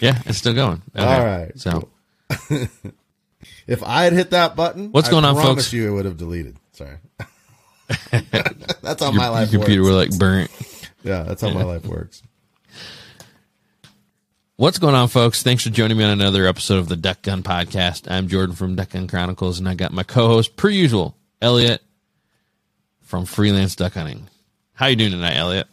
Yeah, it's still going. Okay. All right. So If I had hit that button, What's I going on, folks? You it would have deleted. Sorry. that's how your, my life your computer works. were like burnt. yeah, that's how my life works. What's going on, folks? Thanks for joining me on another episode of the Duck Gun Podcast. I'm Jordan from Duck Gun Chronicles, and I got my co-host, per usual, Elliot from Freelance Duck Hunting. How you doing tonight, Elliot?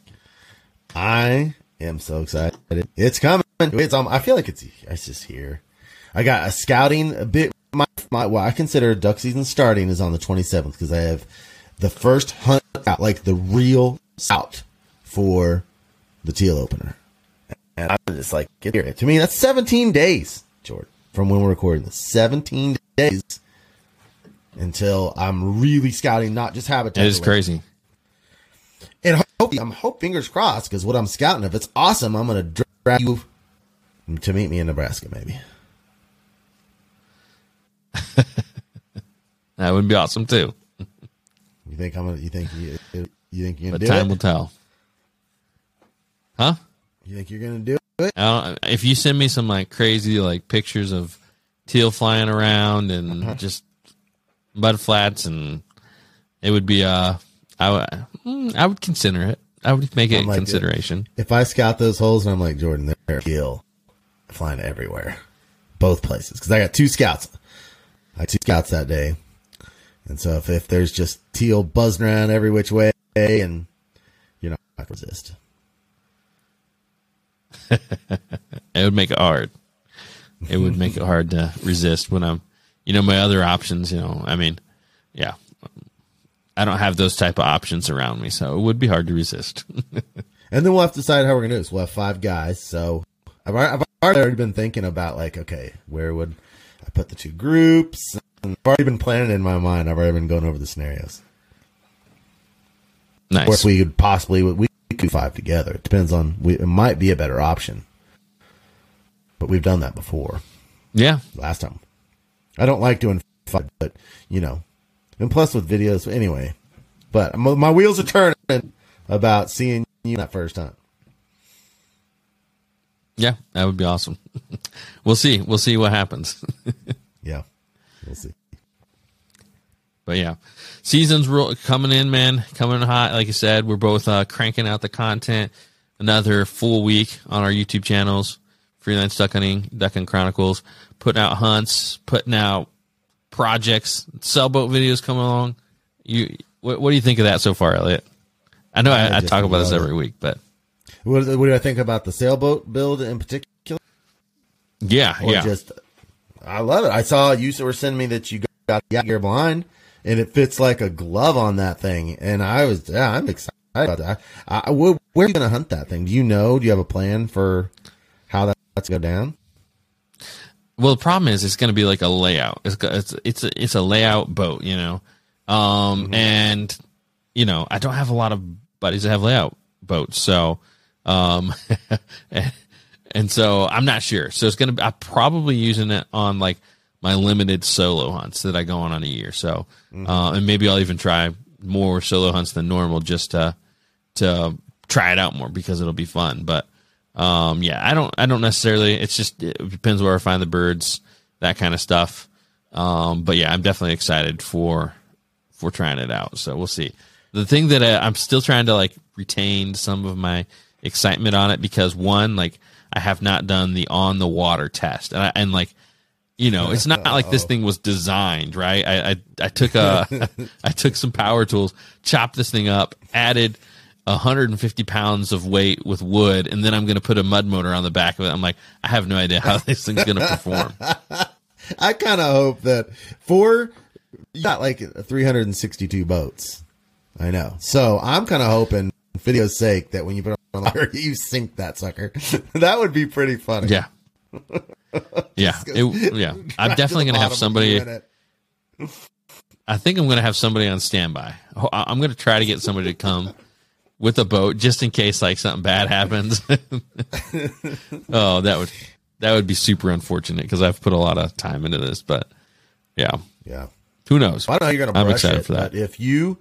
I am so excited. It's coming. It's um, I feel like it's it's just here. I got a scouting a bit. My, my what I consider duck season starting is on the 27th because I have the first hunt out, like the real scout for the teal opener. And I'm just like, get here. To me, that's 17 days, Jordan, from when we're recording this. 17 days until I'm really scouting, not just habitat. It is crazy. And hope, I'm hope fingers crossed because what I'm scouting, if it's awesome, I'm gonna drag you to meet me in Nebraska, maybe. That would be awesome too. You think I'm gonna? You think you, you think you're But gonna do time it? will tell. Huh? You think you're gonna do it? I don't, if you send me some like crazy like pictures of teal flying around and Uh-huh. just mud flats and it would be uh I would mm, I would consider it. I would make it I'm a like, consideration. If I scout those holes and I'm like Jordan, they're teal flying everywhere, both places. Because I got two scouts. I had two scouts that day, and so if if there's just teal buzzing around every which way, and you're not going to resist. It would make it hard. It would make it hard to resist when I'm, you know, my other options. You know, I mean, yeah, I don't have those type of options around me, so it would be hard to resist. And then we'll have to decide how we're gonna do this. We'll have five guys. So I've, al- I've already been thinking about like, okay, where would I put the two groups? And I've already been planning in my mind. I've already been going over the scenarios. Nice. Or if we could possibly we could do five together. It depends on. We, it might be a better option, but we've done that before Yeah, last time. I don't like doing five, but you know, and plus with videos anyway. But my, my wheels are turning about seeing you that first time. Yeah, that would be awesome. we'll see. We'll see what happens. Yeah, we'll see. But yeah, season's real coming in, man. Coming hot. Like I said, we're both uh, cranking out the content. Another full week on our YouTube channels, Freelance Duck Hunting, Duck Chronicles, putting out hunts, putting out projects, sailboat videos coming along. You, what, what do you think of that so far, Elliot? I know I, I I, talk about this every week, but What, what do I think about the sailboat build in particular? yeah, Or yeah, just, I love it. I saw you were sending me that you got the gear blind, and it fits like a glove on that thing. And I was, yeah, I'm excited about that. I, I, where, are you going to hunt that thing? Do you know? Do you have a plan for how that, that's going to go down? Well, the problem is it's going to be like a layout. It's it's it's a, it's a layout boat, you know. Um, and you know, I don't have a lot of buddies that have layout boats, so um, and so I'm not sure. So it's going to. I'm probably using it on like my limited solo hunts that I go on on a year. So, uh, and maybe I'll even try more solo hunts than normal just to to try it out more because it'll be fun. But um, yeah, I don't I don't necessarily. It's just it depends where I find the birds, that kind of stuff. Um, but yeah, I'm definitely excited for for trying it out. So we'll see. The thing that I, I'm still trying to like retain some of my excitement on it because one, like I have not done the on the water test, and I, and like you know, it's not like this thing was designed, right? I, I, I took uh, a, I took some power tools, chopped this thing up, added 150 pounds of weight with wood, and then I'm going to put a mud motor on the back of it. I'm like, I have no idea how this thing's going to perform. I kind of hope that for you got like 362 boats. I know. So I'm kind of hoping, for video's sake, that when you put it on the water, you sink that sucker. that would be pretty funny. Yeah. Yeah. It, yeah. I'm definitely going to have somebody. with you in it. I think I'm going to have somebody on standby. I'm going to try to get somebody to come with a boat just in case like something bad happens. oh, that would that would be super unfortunate because I've put a lot of time into this. But yeah, Yeah. who knows? I don't know how you're going to I'm excited it, for that. if you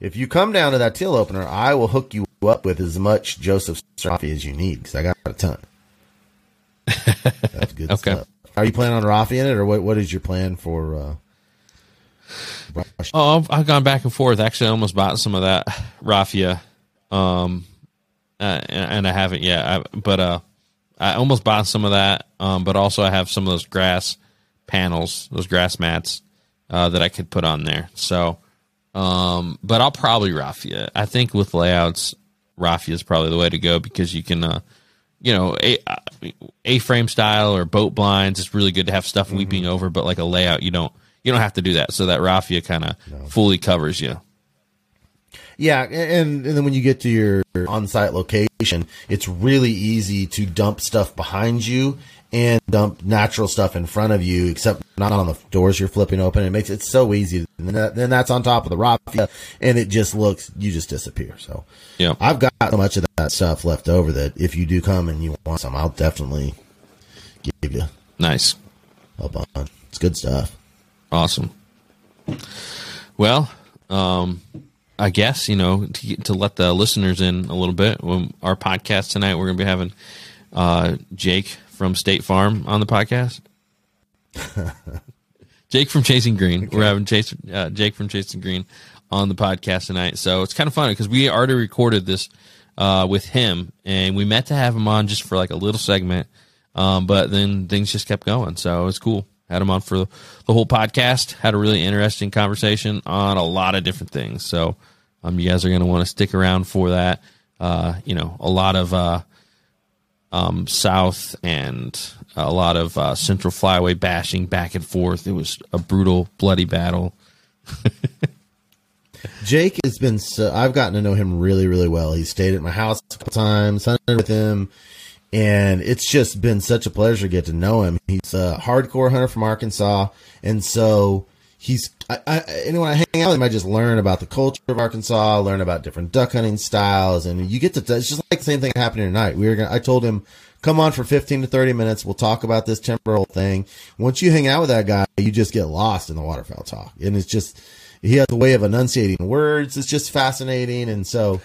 if you come down to that till opener, I will hook you up with as much Joseph Straffi as you need because I got a ton. That's good Okay. stuff. Are you planning on raffia it, or what? What is your plan for? Uh, brush? Oh, I've, I've gone back and forth. Actually, I almost bought some of that raffia, um, uh, and, and I haven't yet. I, but uh, I almost bought some of that. Um, but also I have some of those grass panels, those grass mats, uh, that I could put on there. So, um, but I'll probably raffia. I think with layouts, raffia is probably the way to go because you can, uh, you know, a a frame style or boat blinds. It's really good to have stuff weeping over, but like a layout, you don't you don't have to do that. So that raffia kind of fully covers you. Yeah, and, and then when you get to your on-site location, it's really easy to dump stuff behind you and dump natural stuff in front of you, except not on the doors you're flipping open. It makes it so easy. And then, that, then that's on top of the raffia, and it just looks you just disappear. So Yeah. I've got so much of that stuff left over that if you do come and you want some, I'll definitely give you Nice. a bunch. It's good stuff. Awesome. Well, um, I guess you know to, to let the listeners in a little bit. When our podcast tonight, we're going to be having uh, Jake from State Farm on the podcast. Jake from Chasing Green. We're having Chase, uh, Jake from Chasing Green on the podcast tonight. So it's kind of funny because we already recorded this uh, with him, and we meant to have him on just for like a little segment, um, but then things just kept going. So it's cool. Had him on for the whole podcast. Had a really interesting conversation on a lot of different things. So um, you guys are going to want to stick around for that. Uh, you know, a lot of uh, um, South and a lot of uh, Central Flyway bashing back and forth. It was a brutal, bloody battle. Jake has been. So, I've gotten to know him really, really well. He stayed at my house a couple times, hunted with him, and it's just been such a pleasure to get to know him. He's a hardcore hunter from Arkansas, and so he's. I, I, and when I hang out with him, I just learn about the culture of Arkansas, learn about different duck hunting styles, and you get to. It's just like the same thing happening tonight. We were. Gonna, I told him. Come on for 15 to 30 minutes. We'll talk about this timber hole thing. Once you hang out with that guy, you just get lost in the waterfowl talk. And it's just, he has a way of enunciating words. It's just fascinating. And so,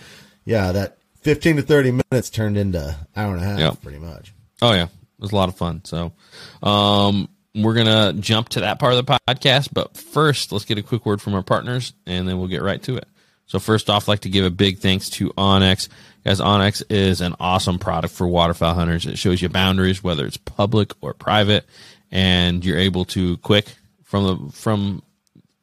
yeah, that 15 to 30 minutes turned into hour and a half pretty much. Oh yeah, it was a lot of fun. So, um, we're gonna jump to that part of the podcast, but first, let's get a quick word from our partners, and then we'll get right to it. So, first off, I'd like to give a big thanks to onX. Guys, onX is an awesome product for waterfowl hunters. It shows you boundaries, whether it's public or private, and you're able to quick from the from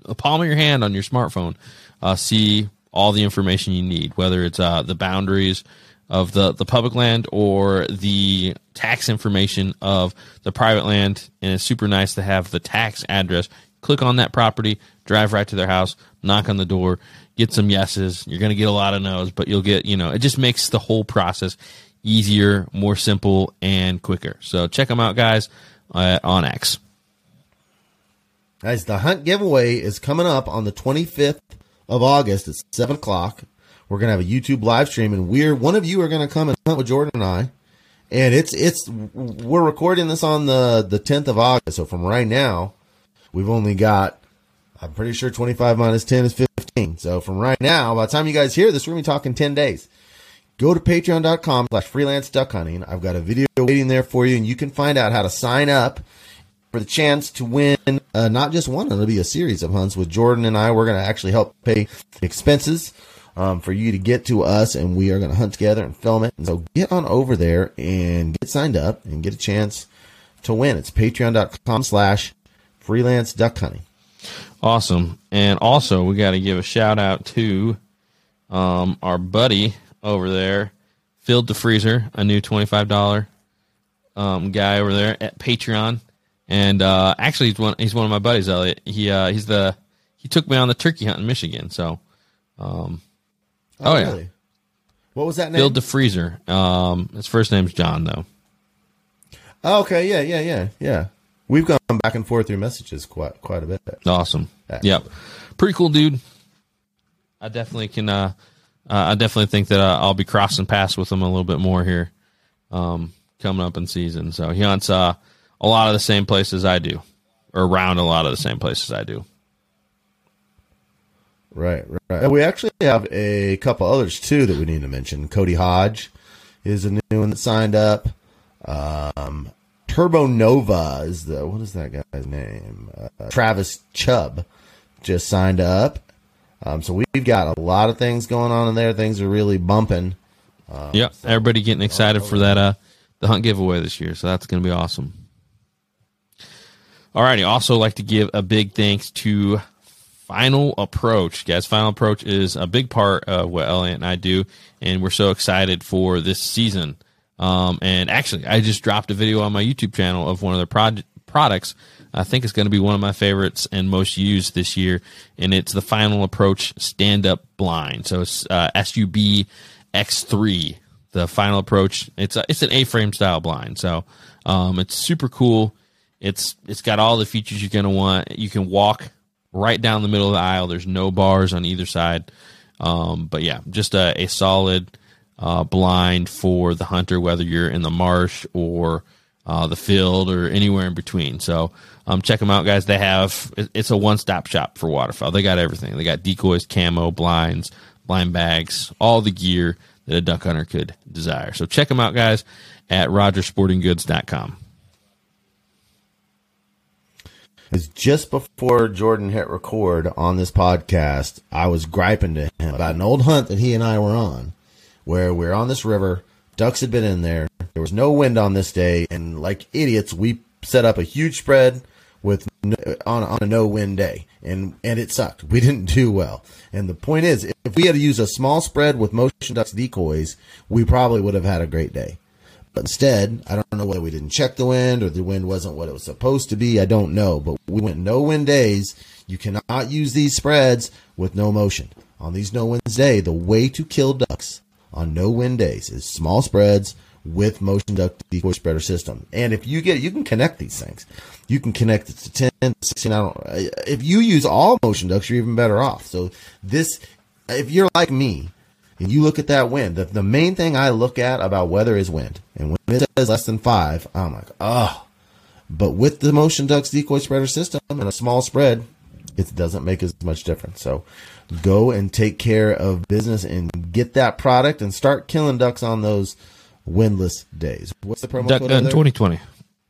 the palm of your hand on your smartphone, uh, see all the information you need, whether it's uh, the boundaries of the, the public land or the tax information of the private land. And it's super nice to have the tax address. Click on that property, drive right to their house, knock on the door, get some yeses. You're going to get a lot of no's, but you'll get, you know, it just makes the whole process easier, more simple, and quicker. So check them out, guys, uh, onX. Guys, the hunt giveaway is coming up on the 25th of August at 7 o'clock. We're to have a YouTube live stream, and we're one of you are to come and hunt with Jordan and I. And it's it's we're recording this on the the 10th of August. So from right now, we've only got I'm pretty sure 25 minus 10 is 15. So from right now, by the time you guys hear this, we're to be talking 10 days. Go to patreon.com slash freelance duck hunting. I've got a video waiting there for you, and you can find out how to sign up for the chance to win uh, not just one, it'll be a series of hunts with Jordan and I. We're going to actually help pay expenses um, for you to get to us, and we are going to hunt together and film it. And so get on over there and get signed up and get a chance to win. It's patreon.com slash freelance duck hunting. Awesome. And also, we got to give a shout out to um, our buddy over there, Filled the Freezer, a new $25 um, guy over there at Patreon. And uh, actually, he's one, he's one of my buddies, Elliot. He, uh, he's the, he took me on the turkey hunt in Michigan. So, um, oh, yeah. really? What was that name? Filled the Freezer. Um, his first name's John, though. oh, okay, yeah, yeah, yeah, yeah. We've gone back and forth through messages quite quite a bit. Awesome. Yeah. Yep. Pretty cool dude. I definitely can. Uh, uh, I definitely think that uh, I'll be crossing paths with him a little bit more here, um, coming up in season. So he hunts uh, a lot of the same places I do, or around a lot of the same places I do. Right, right. And we actually have a couple others too that we need to mention. Cody Hodge is a new one that signed up. Um, Turbo Nova is the what is that guy's name? Uh, Travis Chubb just signed up. Um, so we've got a lot of things going on in there. Things are really bumping. Um, yep, so everybody getting excited for that uh the hunt giveaway this year. So that's going to be awesome. All righty. also like to give a big thanks to Final Approach. Guys, Final Approach is a big part of what Elliot and I do, and we're so excited for this season. Um, and actually, I just dropped a video on my YouTube channel of one of their prod- products. I think it's going to be one of my favorites and most used this year, and it's the Final Approach Stand Up Blind. So it's uh, SUB X3, the Final Approach. It's a, it's an A-frame style blind, so um, it's super cool. It's it's got all the features you're going to want. You can walk right down the middle of the aisle. There's no bars on either side. Um, but yeah, just a, a solid uh, blind for the hunter, whether you're in the marsh or uh, the field or anywhere in between. So um, check them out, guys. They have it's a one stop shop for waterfowl. They got everything. They got decoys, camo, blinds, blind bags, all the gear that a duck hunter could desire. So check them out, guys, at rogerssportinggoods.com. It's just before Jordan hit record on this podcast, I was griping to him about an old hunt that he and I were on where we're on this river. Ducks had been in there. There was no wind on this day, and like idiots, we set up a huge spread with no, on on a no wind day, and and it sucked. We didn't do well. And the point is, if we had to use a small spread with motion ducks decoys, we probably would have had a great day. But instead, I don't know whether we didn't check the wind or the wind wasn't what it was supposed to be. I don't know. But we went no wind days. You cannot use these spreads with no motion. On these no winds day, the way to kill ducks on no wind days is small spreads with motion duck decoy spreader system. And if you get, you can connect these things. You can connect it to 10, 16. I don't, if you use all motion ducks, you're even better off. So this, if you're like me and you look at that wind, the, the main thing I look at about weather is wind. And when it says less than five, I'm like, oh, but with the motion ducks decoy spreader system and a small spread, it doesn't make as much difference. So go and take care of business and get that product and start killing ducks on those windless days. What's the promo Duck Gun 2020.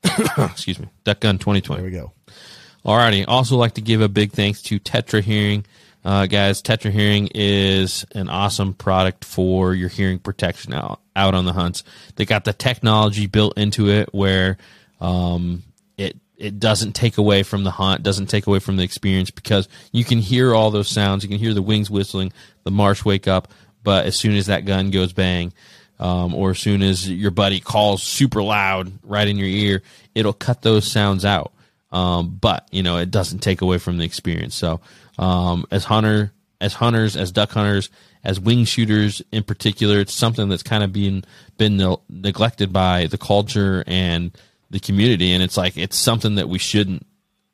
Excuse me. Duck Gun 2020. There we go. Alrighty. Also like to give a big thanks to Tetra Hearing. Uh, guys, Tetra Hearing is an awesome product for your hearing protection out, out on the hunts. They got the technology built into it where um, it it doesn't take away from the hunt, doesn't take away from the experience because you can hear all those sounds. You can hear the wings whistling, the marsh wake up, but as soon as that gun goes bang, um, or as soon as your buddy calls super loud right in your ear, it'll cut those sounds out. Um, but you know, it doesn't take away from the experience. So, um, as hunter, as hunters, as duck hunters, as wing shooters in particular, it's something that's kind of been ne- neglected by the culture and the community, and it's like it's something that we shouldn't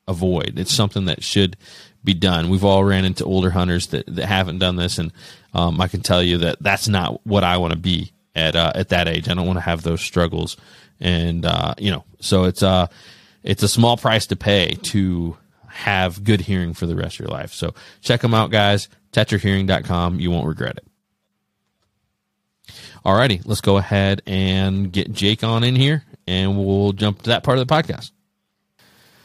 avoid. It's something that should be done. We've all ran into older hunters that, that haven't done this, and um, I can tell you that that's not what I want to be at uh, at that age. I don't want to have those struggles, and uh, you know, so it's uh it's a small price to pay to have good hearing for the rest of your life. So check them out, guys. TetraHearing.com. You won't regret it. Alrighty, let's go ahead and get Jake on in here and we'll jump to that part of the podcast.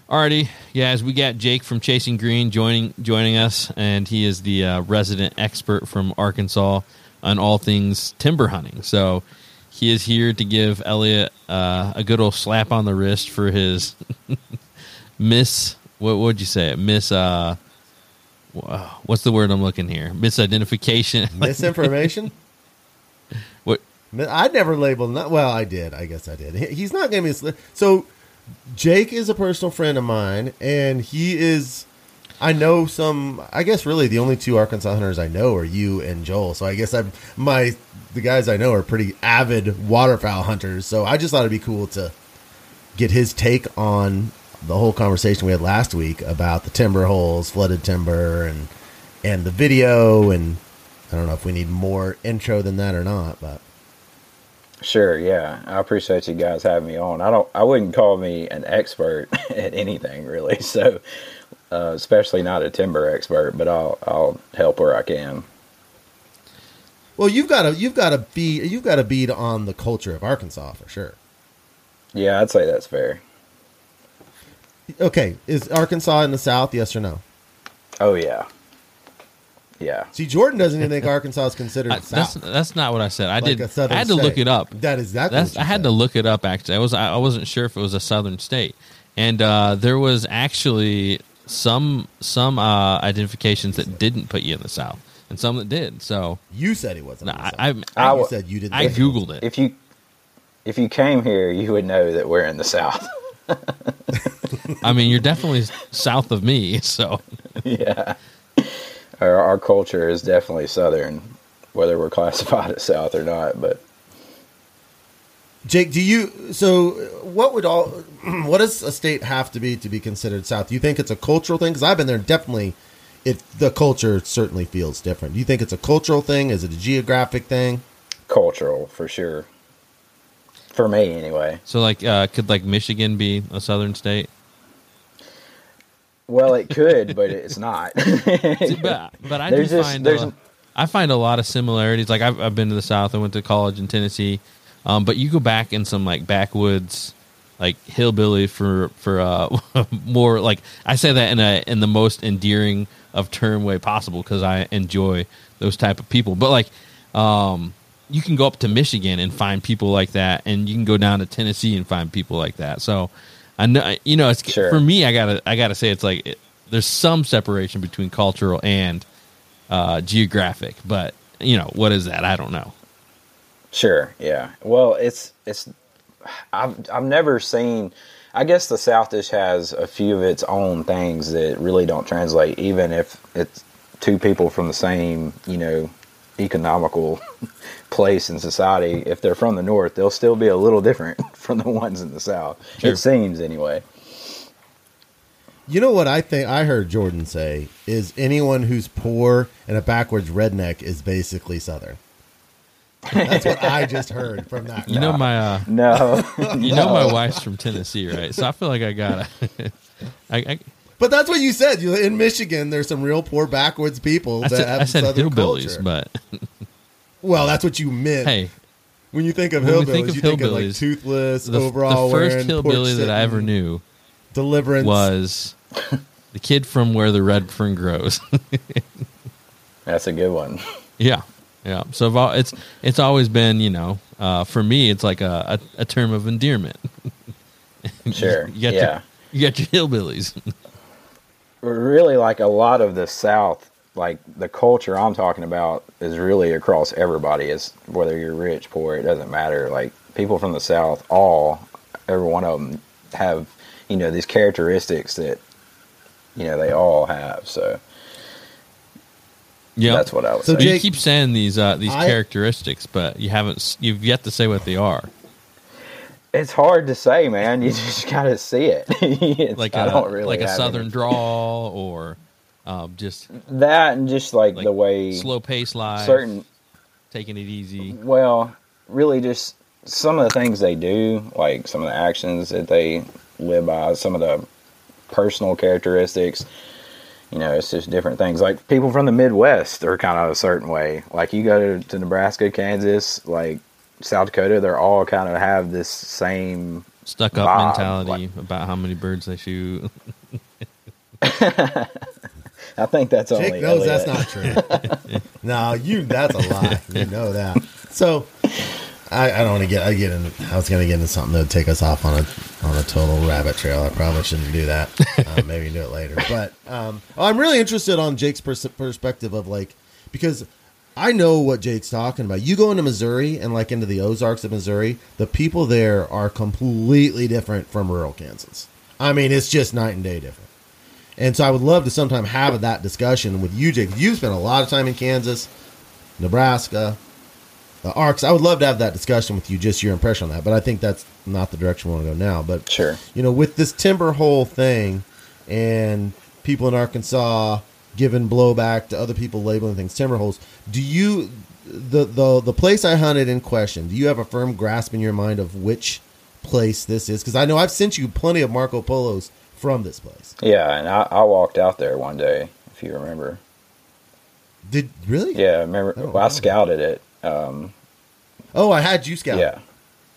Alrighty, guys, we got Jake from Chasing Green joining joining us, and he is the uh, resident expert from Arkansas on all things timber hunting. So he is here to give Elliot uh, a good old slap on the wrist for his miss. What would you say? Miss. Uh, what's the word I'm looking here? Misidentification. Misinformation. What? I never labeled. Not, well, I did. I guess I did. He's not giving me. So, Jake is a personal friend of mine, and he is. I know some. I guess really the only two Arkansas hunters I know are you and Joel. So I guess I'm my the guys I know are pretty avid waterfowl hunters. So I just thought it'd be cool to get his take on the whole conversation we had last week about the timber holes, flooded timber, and and the video. And I don't know if we need more intro than that or not, but Sure, yeah. I appreciate you guys having me on. I don't I wouldn't call me an expert at anything really. So uh, especially not a timber expert, but I'll I'll help where I can. Well, you've got to you've got to be you've got to beat on the culture of Arkansas for sure. Yeah, I'd say that's fair. Okay, is Arkansas in the South? Yes or no? Oh yeah, yeah. See, Jordan doesn't even think Arkansas is considered I, that's South. that's not what I said. I Like did. a southern I had to look it up. That is exactly. That's, what you I had said. to look it up. Actually, I was I wasn't sure if it was a southern state, and uh, there was actually some some uh, identifications that didn't put you in the South, and some that did. So You said he wasn't. no, in the I, South. I, I you said you didn't. I think he was. googled it. If you if you came here, you would know that we're in the South. I mean, you're definitely south of me, so yeah, our, our culture is definitely Southern, whether we're classified as South or not. But Jake, do you? So, what would all? What does a state have to be to be considered South? Do you think it's a cultural thing? Because I've been there. Definitely, it the culture certainly feels different. Do you think it's a cultural thing? Is it a geographic thing? cultural for sure. For me, anyway. so like uh, could like Michigan be a southern state? Well, it could, but it's not. But but I There's do this- find there's- uh, I find a lot of similarities. Like I've I've been to the South. I went to college in Tennessee, um, but you go back in some like backwoods, like hillbilly for for uh, more like I say that in a in the most endearing of term way possible because I enjoy those type of people. But like, um, you can go up to Michigan and find people like that, and you can go down to Tennessee and find people like that. So I know you know it's Sure. for me. I gotta I gotta say it's like it, there's some separation between cultural and uh, geographic, but you know what is that? I don't know. Sure. Yeah. Well, it's it's. I've I've never seen. I guess the South just has a few of its own things that really don't translate, even if it's two people from the same, you know, economical place in society. If they're from the North, they'll still be a little different from the ones in the South. Sure. It seems anyway. You know what I think I heard Jordan say is anyone who's poor and a backwards redneck is basically Southern. That's what I just heard from that. You know my uh, No. you know my wife's from Tennessee, right? So I feel like I gotta. I, I, But that's what you said. You in Michigan, there's some real poor backwoods people I that said, have I said Southern hillbillies, culture. but well, that's what you meant. hey, when you think of when we hillbillies, think of you think of like hillbillies, toothless, the, overall the first wearing, hillbilly that I ever knew deliverance was the kid from where the red fern grows. That's a good one. yeah, yeah. So it's it's always been you know uh, for me it's like a, a, a term of endearment. Sure. you got yeah. your, you got your hillbillies. really like a lot of the south like the culture i'm talking about is really across everybody. Is whether you're rich poor it doesn't matter. Like people from the south all every one of them have you know these characteristics that you know they all have so. Yeah, that's what i would So say. You keep saying these uh, these I- characteristics, but you haven't you've yet to say what they are. It's hard to say man you just gotta see it Like I a don't really like a southern drawl or um, just that and just like, like the way slow pace life, certain taking it easy. Well, really, just some of the things they do, like some of the actions that they live by, some of the personal characteristics. You know, it's just different things. Like people from the Midwest are kind of a certain way. Like you go to, to Nebraska, Kansas, like South Dakota, they're all kind of have this same. Stuck up Bob, mentality about how many birds they shoot. I think that's only. Jake knows that's not true. no, you that's a lie. You know that. So I, I don't want to get I get in I was gonna get into something that would take us off on a on a total rabbit trail. I probably shouldn't do that. Uh, maybe do it later. But um, I'm really interested on Jake's pers- perspective of like because I know what Jake's talking about. You go into Missouri and like into the Ozarks of Missouri, the people there are completely different from rural Kansas. I mean, it's just night and day different. And so I would love to sometime have that discussion with you, Jake. You spent a lot of time in Kansas, Nebraska, the Arcs. I would love to have that discussion with you, just your impression on that. But I think that's not the direction we want to go now. But Sure. you know, with this timber hole thing and people in Arkansas giving blowback to other people labeling things timber holes, do you the the the place I hunted in question, do you have a firm grasp in your mind of which place this is? Because I know I've sent you plenty of Marco Polos from this place. Yeah, and I, I walked out there one day, if you remember. Did really? Yeah, I remember. I well, I scouted it. Um, Oh, I had you scout. yeah.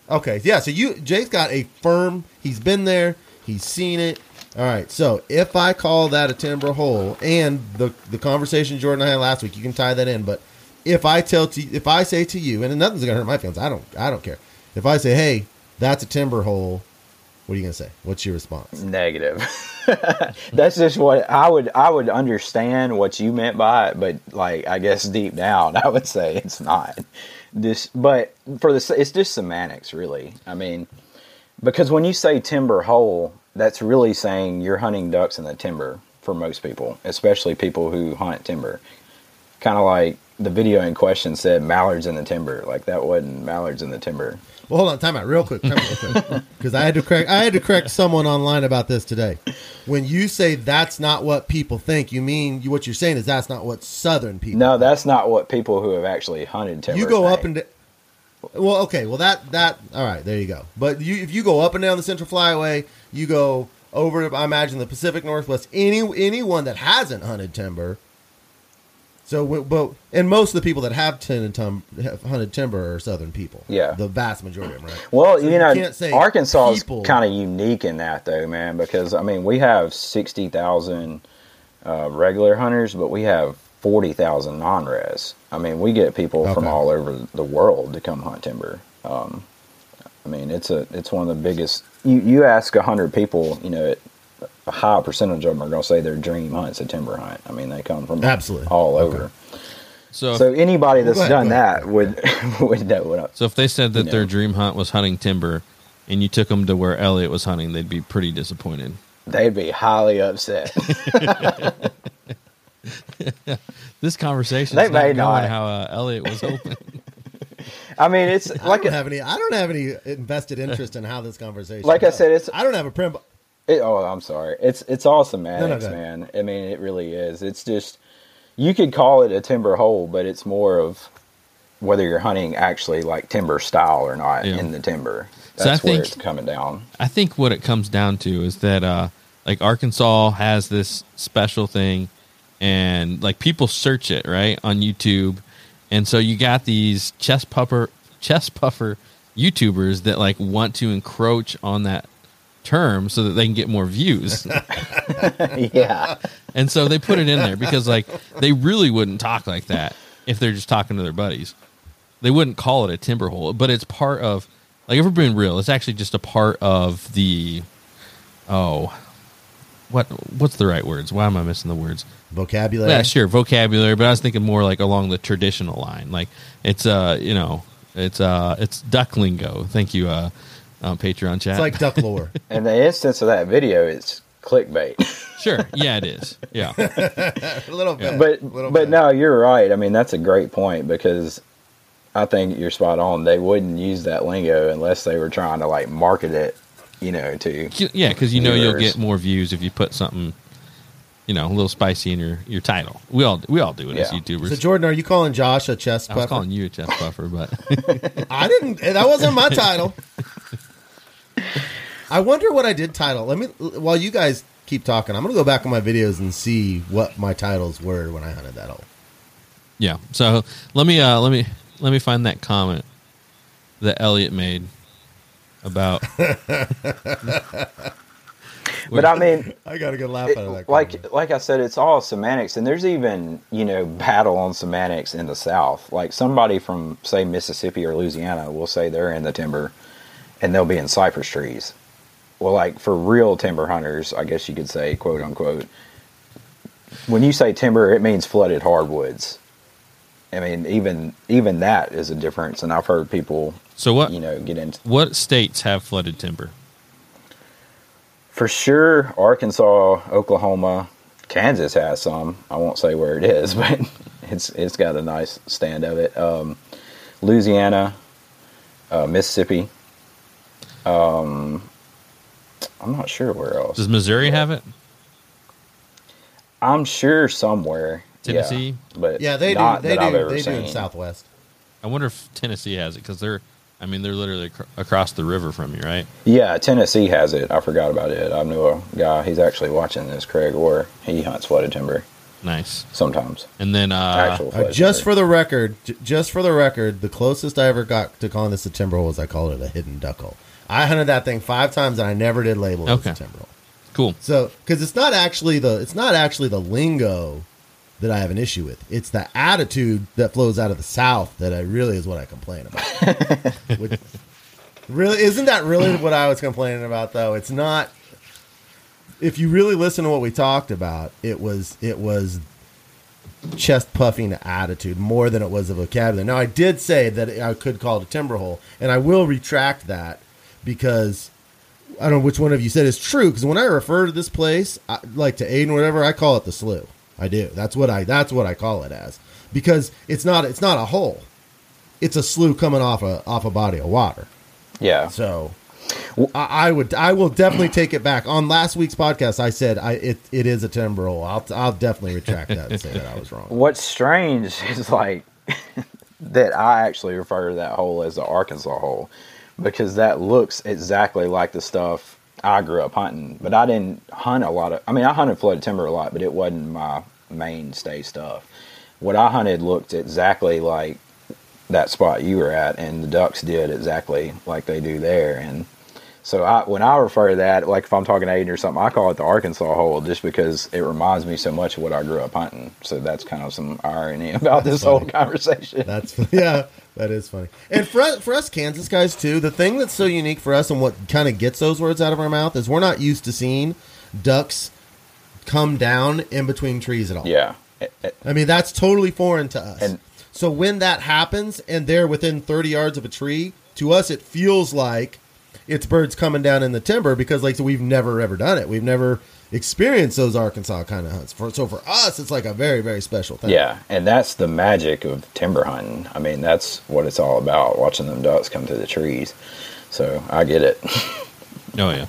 Okay, yeah. So you, Jay's got a firm. He's been there. He's seen it. All right. So if I call that a timber hole, and the the conversation Jordan and I had last week, you can tie that in. But if I tell to, if I say to you, and nothing's gonna hurt my feelings. I don't. I don't care. If I say, hey, that's a timber hole. What are you gonna say? What's your response? Negative. That's just what I would I would understand what you meant by it, but like I guess deep down I would say it's not. This, but for the it's just semantics, really. I mean, because when you say timber hole, that's really saying you're hunting ducks in the timber for most people, especially people who hunt timber. Kind of like the video in question said, mallards in the timber. Like that wasn't mallards in the timber. Well, hold on, time out, real quick, time out real quick, because I had to correct. I had to correct someone online about this today. When you say that's not what people think, you mean you, what you're saying is that's not what Southern people. No, that's not what people who have actually hunted timber. you go up and. d- Well, okay, well that that all right, there you go. But you if you go up and down the Central Flyway, you go over. to, I imagine the Pacific Northwest. Any anyone that hasn't hunted timber. So, but and most of the people that have, hunted tum- have hunted timber are Southern people. Yeah. the vast majority of them, right? Well, So you you know, Arkansas is kind of unique in that, though, man. Because I mean, we have sixty thousand uh, regular hunters, but we have forty thousand non-res. I mean, we get people from all over the world to come hunt timber. Um, I mean, it's a it's one of the biggest. You you ask hundred people, you know, a high percentage of them are going to say their dream hunt's a timber hunt. I mean, they come from Absolutely. all Okay. over. So, So anybody that's ahead, done that would would know what. I, so if they said that you their dream hunt was hunting timber, and you took them to where Elliot was hunting, they'd be pretty disappointed. they'd be highly upset. This conversation They is not may going not. how uh, Elliot was hoping. I mean, it's I like don't a, have any. I don't have any invested interest in how this conversation. Like I said, it's- I don't have a prim. It, oh, I'm sorry. It's it's all semantics, go ahead. man. I mean, it really is. It's just you could call it a timber hole, but it's more of whether you're hunting actually like timber style or not Yeah. in the timber. So I That's where think- it's coming down. I think what it comes down to is that uh like Arkansas has this special thing and like people search it, right, on YouTube. And so you got these chest puffer chest puffer YouTubers that like want to encroach on that term so that they can get more views. yeah, and so they put it in there because like they really wouldn't talk like that if they're just talking to their buddies. They wouldn't call it a timber hole, but it's part of like if we're being real, it's actually just a part of the oh what what's the right words? Why am I missing the words? vocabulary. Yeah, sure, vocabulary, but I was thinking more like along the traditional line. Like it's uh, you know, it's uh it's duck lingo. Thank you, uh, uh Patreon chat. It's like duck lore. in the instance of that video, it's clickbait. sure, yeah, it is. Yeah. a little bit, but little but bit. no, you're right. I mean, that's a great point because I think you're spot on. They wouldn't use that lingo unless they were trying to like market it, you know, to Yeah, because you know you'll get more views if you put something, you know, a little spicy in your, your title. We all we all do it as YouTubers. So Jordan, are you calling Josh a chest I was calling you a chest puffer, but I didn't. That wasn't my title. I wonder what I did title. Let me. While you guys keep talking, I'm gonna go back on my videos and see what my titles were when I hunted that hole. yeah. So let me uh let me let me find that comment that Elliot made about. But I mean, I got a good laugh out of that. it, like like I said, it's all semantics, and there's even you know battle on semantics in the South. Like somebody from say Mississippi or Louisiana will say they're in the timber, and they'll be in cypress trees. Well, like for real timber hunters, I guess you could say, quote unquote, when you say timber, it means flooded hardwoods. I mean, even even that is a difference, and I've heard people, So what you know, get into what states have flooded timber? For sure, Arkansas, Oklahoma, Kansas has some. I won't say where it is, but it's it's got a nice stand of it. Um, Louisiana, uh, Mississippi. Um, I'm not sure where else. Does Missouri have it? I'm sure somewhere. yeah, Tennessee? but yeah, they do. not They I've do. ever They do in. Southwest. I wonder if Tennessee has it because they're, I mean, they're literally ac- across the river from you, right? Yeah, Tennessee has it. I forgot about it. I knew a guy. He's actually watching this. Craig Orr. He hunts flooded timber. Nice. sometimes. And then uh, Actual Uh, just bird. for the record, j- just for the record, the closest I ever got to calling this a timber hole is I called it a hidden duck hole. I hunted that thing five times and I never did label it Okay. as a timber hole. cool. So, because it's not actually the it's not actually the lingo that I have an issue with. It's the attitude that flows out of the South that I really is what I complain about. Which- really, isn't that really what I was complaining about? Though it's not. If you really listen to what we talked about, it was it was chest puffing attitude more than it was a vocabulary. Now, I did say that I could call it a timber hole, and I will retract that because I don't know which one of you said is true. Because when I refer to this place, I, like to Aiden or whatever, I call it the slough. I do. That's what I. That's what I call it as because it's not. It's not a hole. It's a slough coming off a off a body of water. yeah, So. I, I would. I will definitely take it back. On last week's podcast, I said I it, it is a timber hole. I'll I'll definitely retract that and say that I was wrong. What's strange is like that I actually refer to that hole as the Arkansas hole because that looks exactly like the stuff I grew up hunting. But I didn't hunt a lot of. I mean, I hunted flooded timber a lot, but it wasn't my mainstay stuff. What I hunted looked exactly like that spot you were at, and the ducks did exactly like they do there. And so I, when I refer to that, like if I'm talking Aiden or something, I call it the Arkansas hole just because it reminds me so much of what I grew up hunting. So that's kind of some irony about this whole conversation. That's yeah, that is funny. And for us, for us Kansas guys too, the thing that's so unique for us and what kind of gets those words out of our mouth is we're not used to seeing ducks come down in between trees at all. yeah. I mean, that's totally foreign to us. And- so when that happens and they're within 30 yards of a tree, to us it feels like it's birds coming down in the timber because like so we've never ever done it. We've never experienced those Arkansas kind of hunts. For, so for us it's like a very very special thing. Yeah, and that's the magic of timber hunting. I mean, that's what it's all about, watching them ducks come through the trees. So I get it. Oh yeah.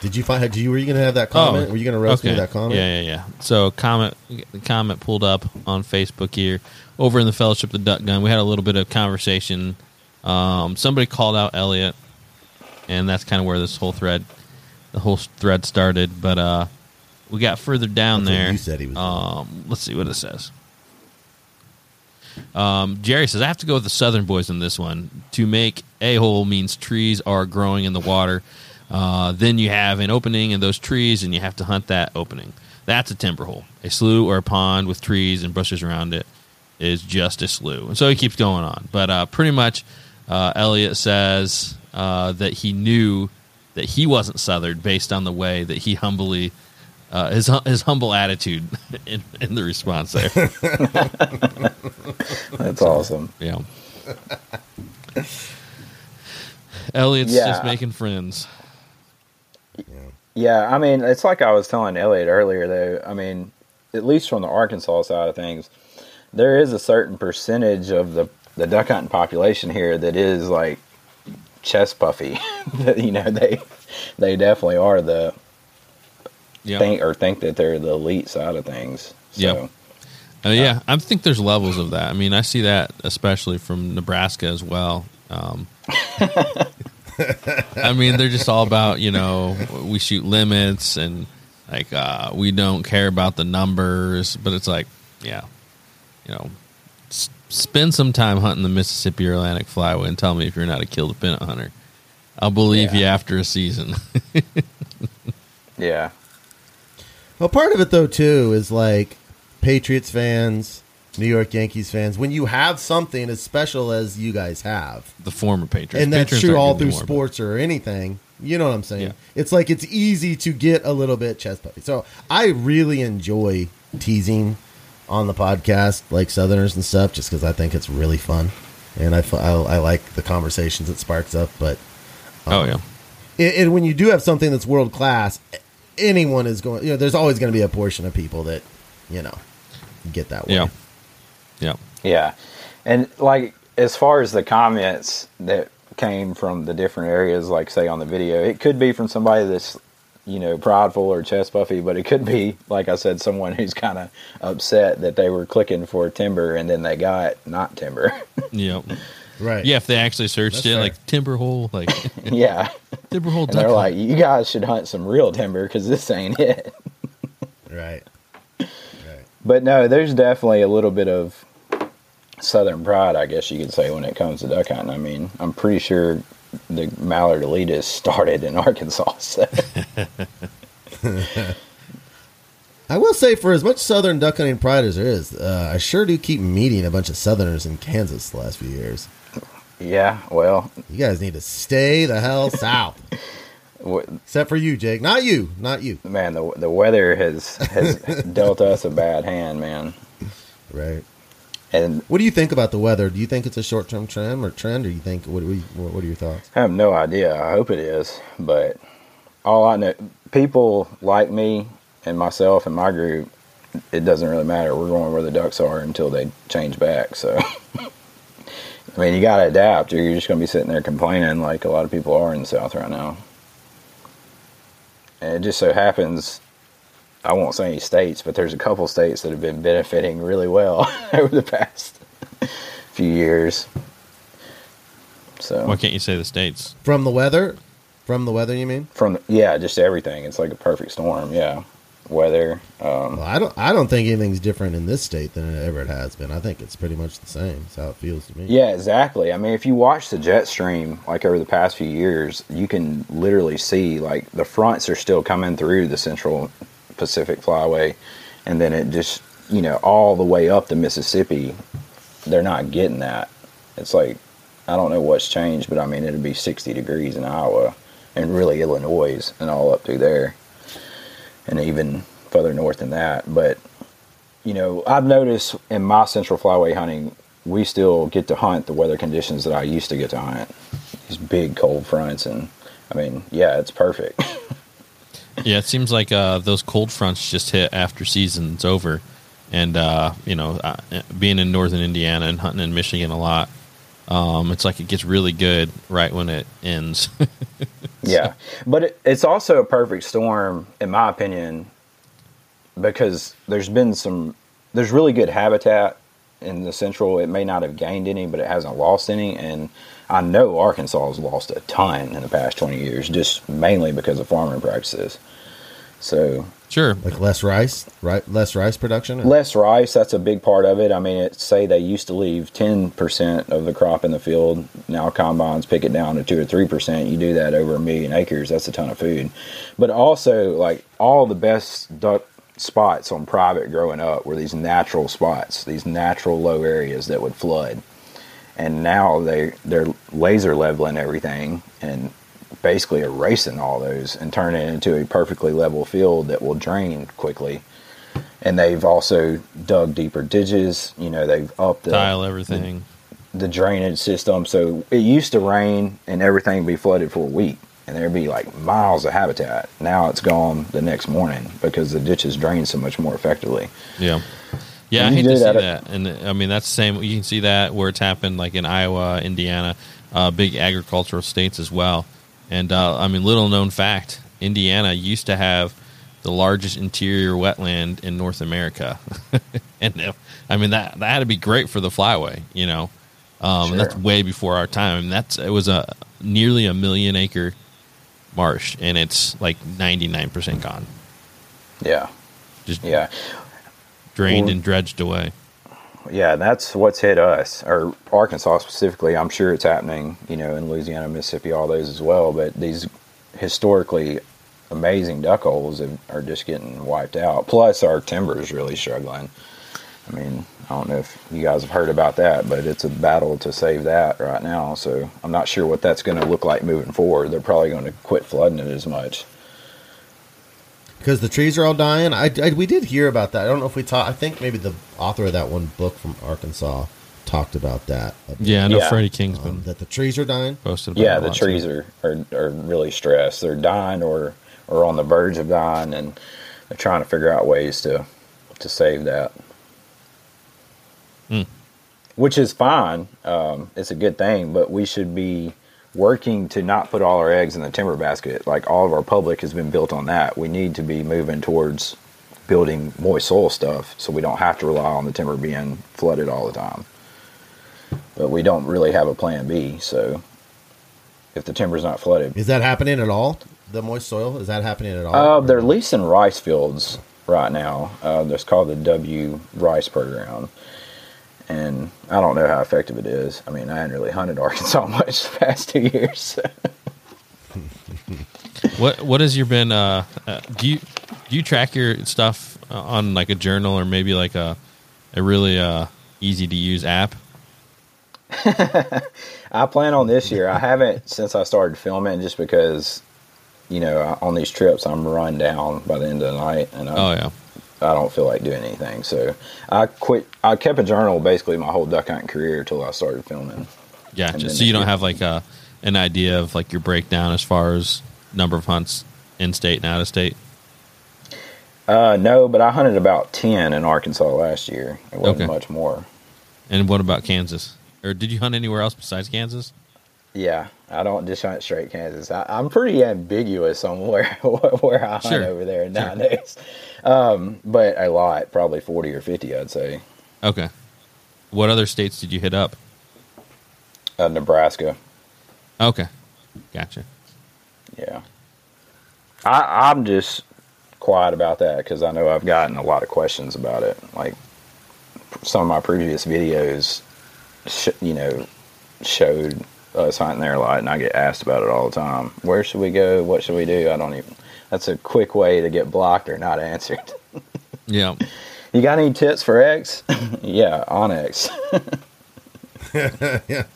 Did you find? Did you were you gonna have that comment? were you gonna roast me that comment? Oh, Yeah, yeah, yeah. So comment, the comment pulled up on Facebook here over in the Fellowship of the Duck Gun. We had a little bit of conversation. Um, somebody called out Elliot, and that's kind of where this whole thread, the whole thread started. But uh, we got further down That's what there. you said he was. Um, let's see what it says. Um, Jerry says I have to go with the Southern boys in this one. To make a hole means trees are growing in the water. Uh, then you have an opening in those trees, and you have to hunt that opening. That's a timber hole. A slough or a pond with trees and bushes around it is just a slough. And so he keeps going on. But uh, pretty much, uh, Elliot says uh, that he knew that he wasn't Southern based on the way that he humbly, uh, his his humble attitude in, in the response there. That's awesome. Yeah. Elliot's Yeah. just making friends. Yeah, I mean, it's like I was telling Elliot earlier, though. I mean, at least from the Arkansas side of things, there is a certain percentage of the the duck hunting population here that is like chest puffy. You know, they they definitely are the Yeah. think or think that they're the elite side of things. So, Yep. Uh, yeah, I think there's levels of that. I mean, I see that especially from Nebraska as well. Um, I mean, they're just all about you know we shoot limits and like uh, we don't care about the numbers, but it's like yeah, you know, spend some time hunting the Mississippi or Atlantic flyway and tell me if you're not a kill to pin hunter. I'll believe Yeah. you after a season. yeah, Well, part of it though too is like Patriots fans, New York Yankees fans. When you have something as special as you guys have, the former Patriots, and that's Patriots true all getting through more, but- sports or anything. You know what I'm saying? Yeah. It's like it's easy to get a little bit chest puffy. So I really enjoy teasing on the podcast, like Southerners and stuff, just because I think it's really fun, and I, I I like the conversations it sparks up. But Oh um, yeah. it, it, when you do have something that's world class, anyone is going. You know, there's always going to be a portion of people that you know get that way. Yeah. Yeah. yeah, and like as far as the comments that came from the different areas, like say on the video, it could be from somebody that's you know prideful or chest puffy, but it could be like I said, someone who's kind of upset that they were clicking for timber and then they got not timber. Yep. Right. Yeah, if they actually searched That's it, fair. like timber hole, like yeah. timber hole. And they're hunt. like, you guys should hunt some real timber because this ain't it. Right. Right. But no, there's definitely a little bit of southern pride, I guess you could say, when it comes to duck hunting. I mean, I'm pretty sure the mallard elitists started in Arkansas. So. I will say, for as much southern duck hunting pride as there is, uh, I sure do keep meeting a bunch of southerners in Kansas the last few years. yeah, well, You guys need to stay the hell south. Except for you, Jake. Not you. Not you. man, the the weather has has dealt us a bad hand, man. Right. And What do you think about the weather? Do you think it's a short term trend or trend, or you think what? What, what what are your thoughts? I have no idea. I hope it is, but all I know, people like me and myself and my group, it doesn't really matter. We're going where the ducks are until they change back. So, I mean, you got to adapt, or you're just going to be sitting there complaining like a lot of people are in the South right now. And it just so happens, I won't say any states, but there's a couple states that have been benefiting really well over the past few years. So Why can't you say the states? From the weather? From the weather, you mean? from yeah, just everything. It's like a perfect storm. Yeah, weather. Um, Well, I don't. I don't think anything's different in this state than it ever has been. I think it's pretty much the same. It's how it feels to me. yeah, exactly. I mean, if you watch the jet stream like over the past few years, you can literally see like the fronts are still coming through the Central Pacific Flyway, and then it just you know all the way up the Mississippi. They're not getting that. It's like I don't know what's changed, but I mean it'd be 60 degrees in Iowa, and really Illinois and all up through there, and even further north than that. But you know, I've noticed in my Central Flyway hunting, we still get to hunt the weather conditions that I used to get to hunt. These big cold fronts, and I mean, yeah, it's perfect. Yeah, it seems like uh, those cold fronts just hit after season's over, and uh, you know, uh, being in northern Indiana and hunting in Michigan a lot, um, it's like it gets really good right when it ends. yeah, but it, it's also a perfect storm, in my opinion, because there's been some, there's really good habitat in the central. It may not have gained any, but it hasn't lost any, and I know Arkansas has lost a ton in the past 20 years, just mainly because of farming practices. So sure, Like less rice, right? Less rice production. or- less rice that's a big part of it i mean it say they used to leave 10% of the crop in the field now combines pick it down to 2 or 3% you do that over a million acres that's a ton of food but also like all the best duck spots on private growing up were these natural spots these natural low areas that would flood and now they they're laser leveling everything and basically erasing all those and turning it into a perfectly level field that will drain quickly and they've also dug deeper ditches. You know, they've upped the tile everything. the drainage system. So it used to rain and everything be flooded for a week, and there'd be like miles of habitat. Now it's gone the next morning because the ditches drain so much more effectively. Yeah. Yeah, I And you hate to see that that. And I mean, that's the same. You can see that where it's happened, like in Iowa, Indiana, uh, big agricultural states as well. And uh, I mean, little known fact Indiana used to have the largest interior wetland in North America. and I mean, that, that had to be great for the flyway, you know? Um, and That's way before our time. I mean, that's, it was a nearly a million acre marsh, and it's like 99% gone. Yeah, Just yeah, drained Well- and dredged away. yeah. That's what's hit us, or Arkansas specifically. I'm sure it's happening, you know, in Louisiana, Mississippi, all those as well. But these historically amazing duck holes are just getting wiped out. Plus, our timber is really struggling. I mean, I don't know if you guys have heard about that, but it's a battle to save that right now. So I'm not sure what that's going to look like moving forward. They're probably going to quit flooding it as much. Because the trees are all dying. I, I- we did hear about that. I don't know if we talked. I think maybe the author of that one book from Arkansas talked about that. Yeah, I know Yeah. Freddie King's been um, that the trees are dying. posted about Yeah, the trees are, are, are really stressed. They're dying or, or on the verge of dying, and they're trying to figure out ways to, to save that. Hmm. Which is fine. Um, it's a good thing, but we should be working to not put all our eggs in the timber basket. Like all of our public has been built on that. We need to be moving towards building moist soil stuff so we don't have to rely on the timber being flooded all the time. but we don't really have a plan B. So if the timber's not flooded, Is that happening at all? The moist soil is that happening at all? uh, they're leasing rice fields right now. Uh, that's called the W Rice Program. And I don't know how effective it is. I mean, I hadn't really hunted Arkansas much the past two years. What what has your been? Uh, uh, do you do you track your stuff uh, on like a journal or maybe like a a really uh, easy to use app? I plan on this year. I haven't since I started filming, just because, you know, on these trips I'm run down by the end of the night, and I, Oh yeah, I don't feel like doing anything. So I quit. I kept a journal basically my whole duck hunting career until I started filming. Gotcha. So you don't have like a an idea of like your breakdown as far as number of hunts in state and out of state. Uh, no, but I hunted about ten in Arkansas last year. It wasn't Okay. much more. And what about Kansas? Or did you hunt anywhere else besides Kansas? Yeah, I don't just hunt straight Kansas. I, I'm pretty ambiguous on where where I hunt Sure, over there nowadays. Um, but a lot, probably forty or fifty, I'd say. Okay. What other states did you hit up? Uh, Nebraska. Okay, gotcha. Yeah. I, I'm just quiet about that because I know I've gotten a lot of questions about it. Like some of my previous videos, sh- you know, showed us hunting there a lot, and I get asked about it all the time. Where should we go? What should we do? I don't even. That's a quick way to get blocked or not answered. Yeah. You got any tips for X? yeah, onX.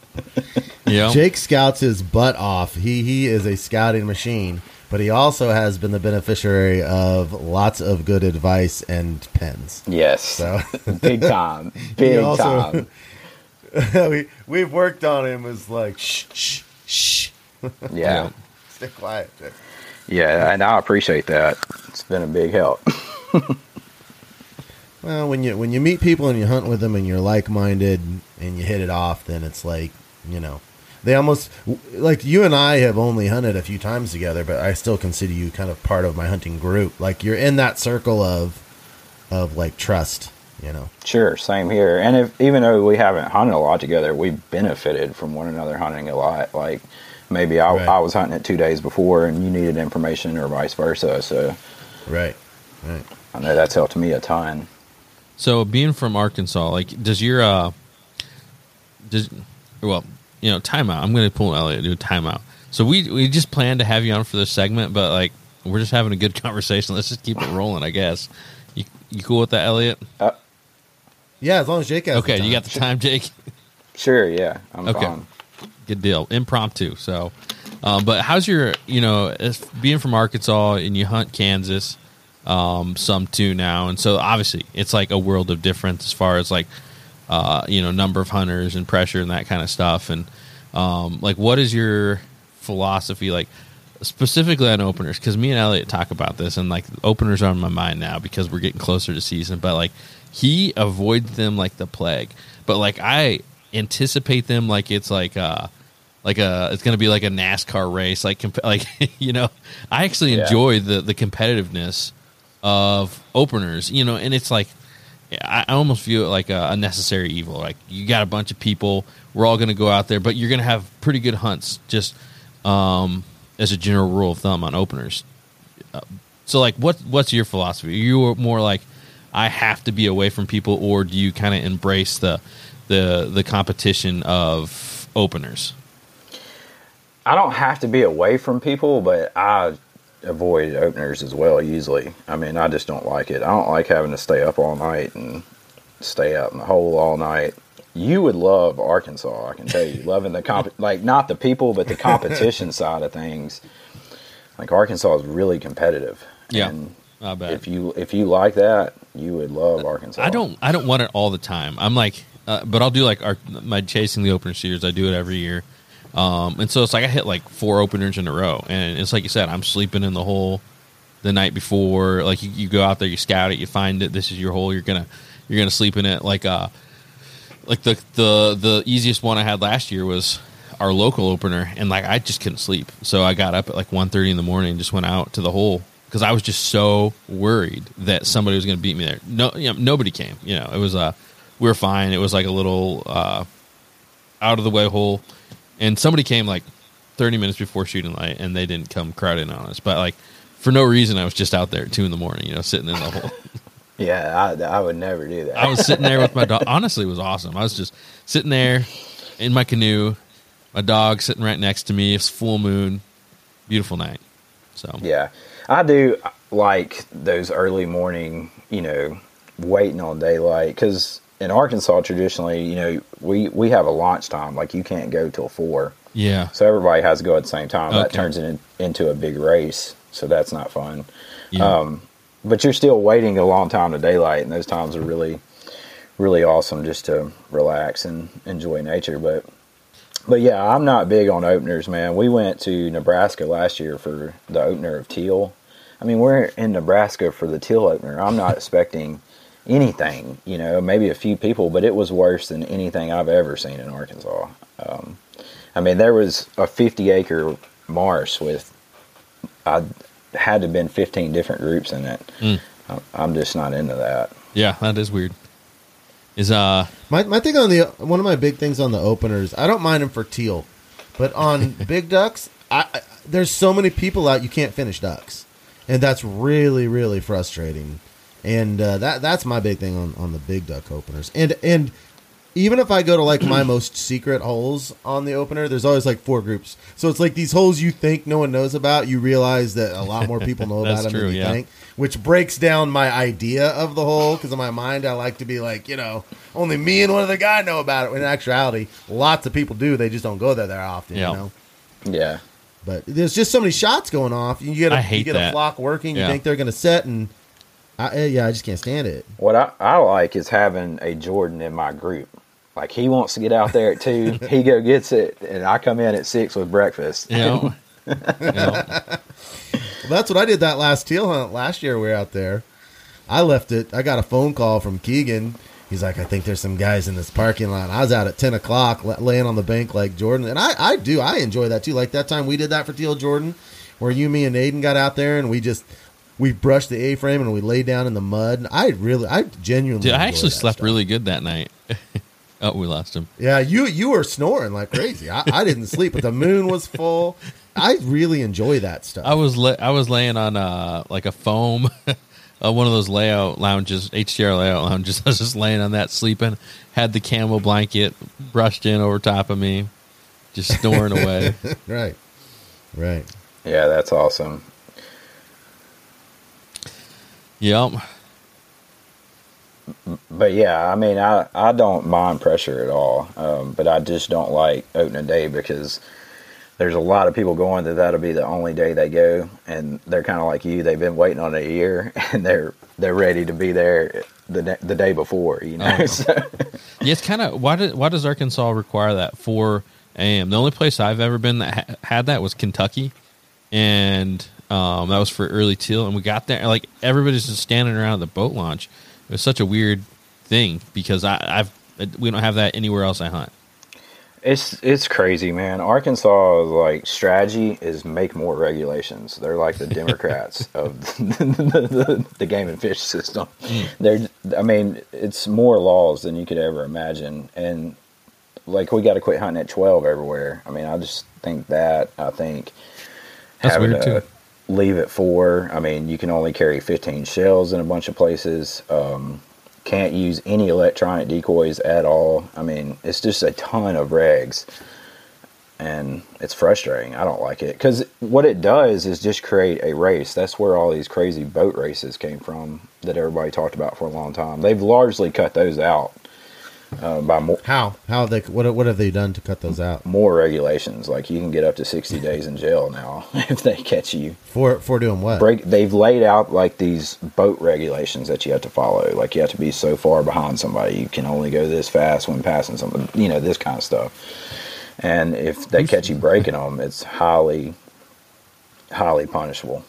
Yeah. Jake scouts his butt off. He he is a scouting machine, but he also has been the beneficiary of lots of good advice and pens. yes, So big time, big also- time. we we've worked on him as like shh shh shh. Yeah. Stay quiet. Jake. Yeah, and I appreciate that. It's been a big help. Well, when you when you meet people and you hunt with them and you're like minded and you hit it off, then it's like you know they almost like you and I have only hunted a few times together, but I still consider you kind of part of my hunting group. Like you're in that circle of of like trust, you know. Sure, same here. And if even though we haven't hunted a lot together, we've benefited from one another hunting a lot. Like maybe I, Right. I was hunting it two days before, and you needed information, or vice versa. So Right. Right. I know that's helped me a ton. So being from Arkansas, like, does your uh, does well, you know, timeout. I'm going to pull Elliot do a timeout. So we we just planned to have you on for this segment, but like we're just having a good conversation. Let's just keep it rolling, I guess. You you cool with that, Elliot? Yeah, as long as Jake has. Okay, the you got the time, Jake. Sure, yeah, I'm Okay. fine. Good deal. Impromptu. So, um, but how's your, you know, as being from Arkansas and you hunt Kansas, um, some too now, and so obviously it's like a world of difference as far as like, uh, you know, number of hunters and pressure and that kind of stuff. And um, like, what is your philosophy like? Specifically on openers, because me and Elliot talk about this, and like openers are on my mind now because we're getting closer to season. But like, he avoids them like the plague. But like, I anticipate them like it's like uh like a it's going to be like a NASCAR race like comp- like you know I actually Yeah. enjoy the the competitiveness of openers you know and it's like I, I almost view it like a, a necessary evil like you got a bunch of people we're all going to go out there but you're going to have pretty good hunts just um as a general rule of thumb on openers Uh, so like what what's your philosophy you are you more like I have to be away from people or do you kind of embrace the the the competition of openers I don't have to be away from people, but I avoid openers as well. Usually, I mean, I just don't like it. I don't like having to stay up all night and stay out in the hole all night. You would love Arkansas, I can tell you. Loving the comp, like not the people, but the competition side of things. Like Arkansas is really competitive. Yeah. And I bet. if you if you like that, you would love Arkansas. I don't. I don't want it all the time. I'm like, uh, but I'll do like our my chasing the opener series. I do it every year, um, and so it's like I hit like four openers in a row, and it's like you said, I'm sleeping in the hole the night before. Like you, you go out there, you scout it, you find it. This is your hole. You're gonna you're gonna sleep in it. Like uh, like the the the easiest one I had last year was our local opener, and like I just couldn't sleep. So I got up at like 1.30 in the morning, just went out to the hole because I was just so worried that somebody was going to beat me there. No, you know, nobody came. You know, it was uh, we were fine. It was like a little uh, out of the way hole, and somebody came like 30 minutes before shooting light, and they didn't come crowding on us. But like for no reason, I was just out there at two in the morning, you know, sitting in the hole. Yeah, I, I would never do that. I was sitting there with my dog. Honestly, it was awesome. I was just sitting there in my canoe, my dog sitting right next to me. It's full moon, beautiful night. So Yeah, I do like those early morning, you know, waiting on daylight because in Arkansas traditionally, you know, we we have a launch time like you can't go till four, yeah, so everybody has to go at the same time. That turns it in, into a big race, so that's not fun. yeah. Um, but you're still waiting a long time to daylight, and those times are really, really awesome just to relax and enjoy nature. But, but yeah, I'm not big on openers, man. We went to Nebraska last year for the opener of teal. I mean, we're in Nebraska for the teal opener. I'm not expecting anything, you know, maybe a few people, but it was worse than anything I've ever seen in Arkansas. Um, I mean, there was a 50 acre marsh with, I had to have been 15 different groups in it. Mm. I'm- I'm just not into that. yeah, that is weird. Is uh My my thing on the one of my big things on the openers, I don't mind them for teal, but on big ducks, I, I there's so many people out you can't finish ducks, and that's really really frustrating. And uh, that that's my big thing on, on the big duck openers. And and even if I go to like my most secret holes on the opener, there's always like four groups. So it's like these holes you think no one knows about, you realize that a lot more people know about them true, than you yeah. think which breaks down my idea of the hole because in my mind I like to be like you know only me and one other guy know about it. When in actuality, lots of people do. They just don't go there that often. Yeah. You know. Yeah. But there's just so many shots going off. You get a, I hate you get that. a flock working. You think they're going to set, and I, eh, yeah, I just can't stand it. What I, I like is having a Jordan in my group. Like he wants to get out there at two, he go gets it, and I come in at six with breakfast. you know, you know, Well, that's what I did that last teal hunt last year. We were out there. I left it. I got a phone call from Keegan. He's like, I think there's some guys in this parking lot. I was out at ten o'clock, laying on the bank like Jordan, and I, I do, I enjoy that too. Like that time we did that for Teal Jordan, where you, me, and Aiden got out there and we just we brushed the A frame and we laid down in the mud. I really, I genuinely, dude, I actually that slept stuff. really good that night. oh, we lost him. Yeah, you you were snoring like crazy. I, I didn't sleep, but the moon was full. I really enjoy that stuff. I was la- I was laying on uh like a foam, uh, one of those layout lounges, HDR layout lounges. I was just laying on that, sleeping. Had the camo blanket brushed in over top of me, just snoring away. right, right. Yeah, that's awesome. Yep. But yeah, I mean, I, I don't mind pressure at all, um, but I just don't like opening day because there's a lot of people going that that'll be the only day they go, and they're kind of like you. They've been waiting on it a year, and they're they're ready to be there the the day before. You know, Oh. so, Yeah, it's kind of why did why does Arkansas require that four a.m. The only place I've ever been that ha- had that was Kentucky, and um, that was for early teal. And we got there, like everybody's just standing around the boat launch. It was such a weird thing because I, I've we don't have that anywhere else I hunt. It's it's crazy, man. Arkansas like strategy is make more regulations. They're like the Democrats of the, the, the game and fish system. Mm. They're I mean, it's more laws than you could ever imagine, and like we got to quit hunting at twelve everywhere. I mean, I just think that I think That's weird, to too. Leave at four. I mean, you can only carry fifteen shells in a bunch of places. Um, can't use any electronic decoys at all. I mean, it's just a ton of regs, and it's frustrating. I don't like it because what it does is just create a race. That's where all these crazy boat races came from that everybody talked about for a long time. They've largely cut those out uh, by more. How how they what what have they done to cut those out More regulations, like you can get up to sixty days in jail now if they catch you. for for doing what? break they've laid out like these boat regulations that you have to follow like you have to be so far behind somebody you can only go this fast when passing something you know this kind of stuff and if they catch you breaking them it's highly highly punishable.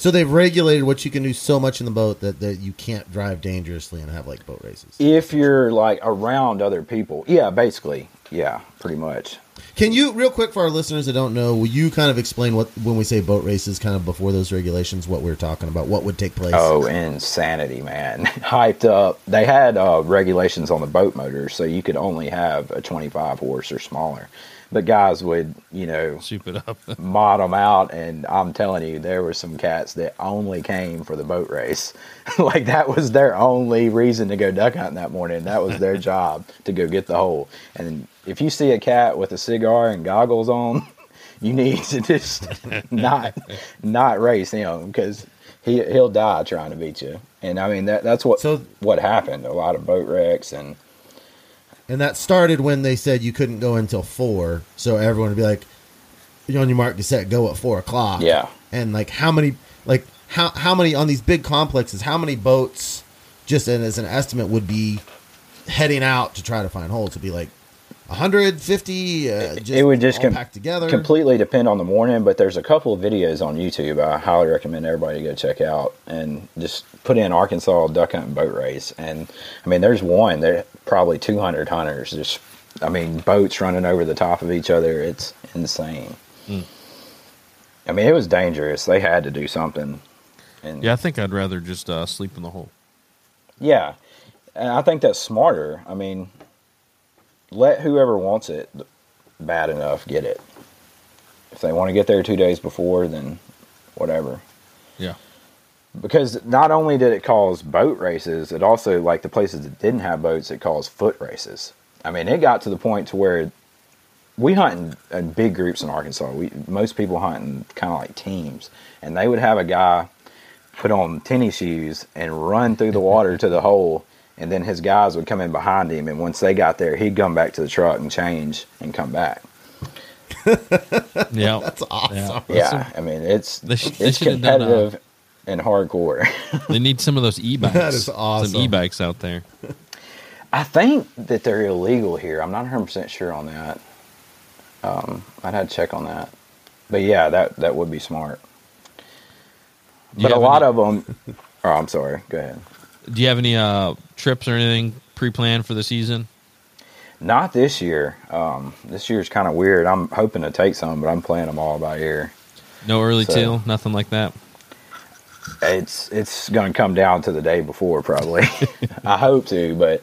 So they've regulated what you can do so much in the boat that, that you can't drive dangerously and have like boat races. if you're like around other people yeah basically yeah, pretty much. Can you, real quick, for our listeners that don't know, will you kind of explain what when we say boat races, kind of before those regulations, what we're talking about, what would take place? Oh, insanity, man! Hyped up. They had uh, regulations on the boat motors, so you could only have a 25 horse or smaller. But guys would, you know, Soup it up. mod them out, and I'm telling you, there were some cats that only came for the boat race. like that was their only reason to go duck hunting that morning. That was their job to go get the hole. And if you see a cat with a cigar and goggles on, you need to just not not race him because he he'll die trying to beat you. And I mean that that's what So- what happened. A lot of boat wrecks and And that started when they said you couldn't go until four, so everyone would be like, "You're on your mark get set, go at four o'clock." yeah. And like, how many, like, how how many on these big complexes? How many boats, just as an estimate, would be heading out to try to find holes? Would be like 150. Uh, just it would just com- packed together. completely depend on the morning but there's a couple of videos on youtube i highly recommend everybody go check out and just put in arkansas duck hunt boat race and i mean there's one there probably 200 hunters just i mean boats running over the top of each other it's insane i mean it was dangerous they had to do something and Yeah, I think I'd rather just uh, sleep in the hole. yeah, and I think that's smarter. I mean, let whoever wants it bad enough get it. If they want to get there two days before, then whatever. Yeah. Because not only did it cause boat races, it also like the places that didn't have boats, it caused foot races. I mean, it got to the point to where we hunt in, in big groups in Arkansas. We most people hunt in kind of like teams, and they would have a guy put on tennis shoes and run through the water to the hole, and then his guys would come in behind him, and once they got there, he'd come back to the truck and change and come back. Yeah. That's awesome. Yeah, I mean it's They sh- it's should have done, uh, competitive and hardcore. They need some of those e-bikes. That is awesome. Some e-bikes out there. I think that they're illegal here. I'm not 100 percent sure on that. Um, I'd have to check on that. But yeah, that that would be smart. Do But a lot any- of them. Oh, I'm sorry. Go ahead. Do you have any uh, trips or anything pre-planned for the season? Not this year. Um, this year's kind of weird. I'm hoping to take some, but I'm playing them all by ear. No early So- teal, nothing like that. It's it's going to come down to the day before, probably. I hope to, but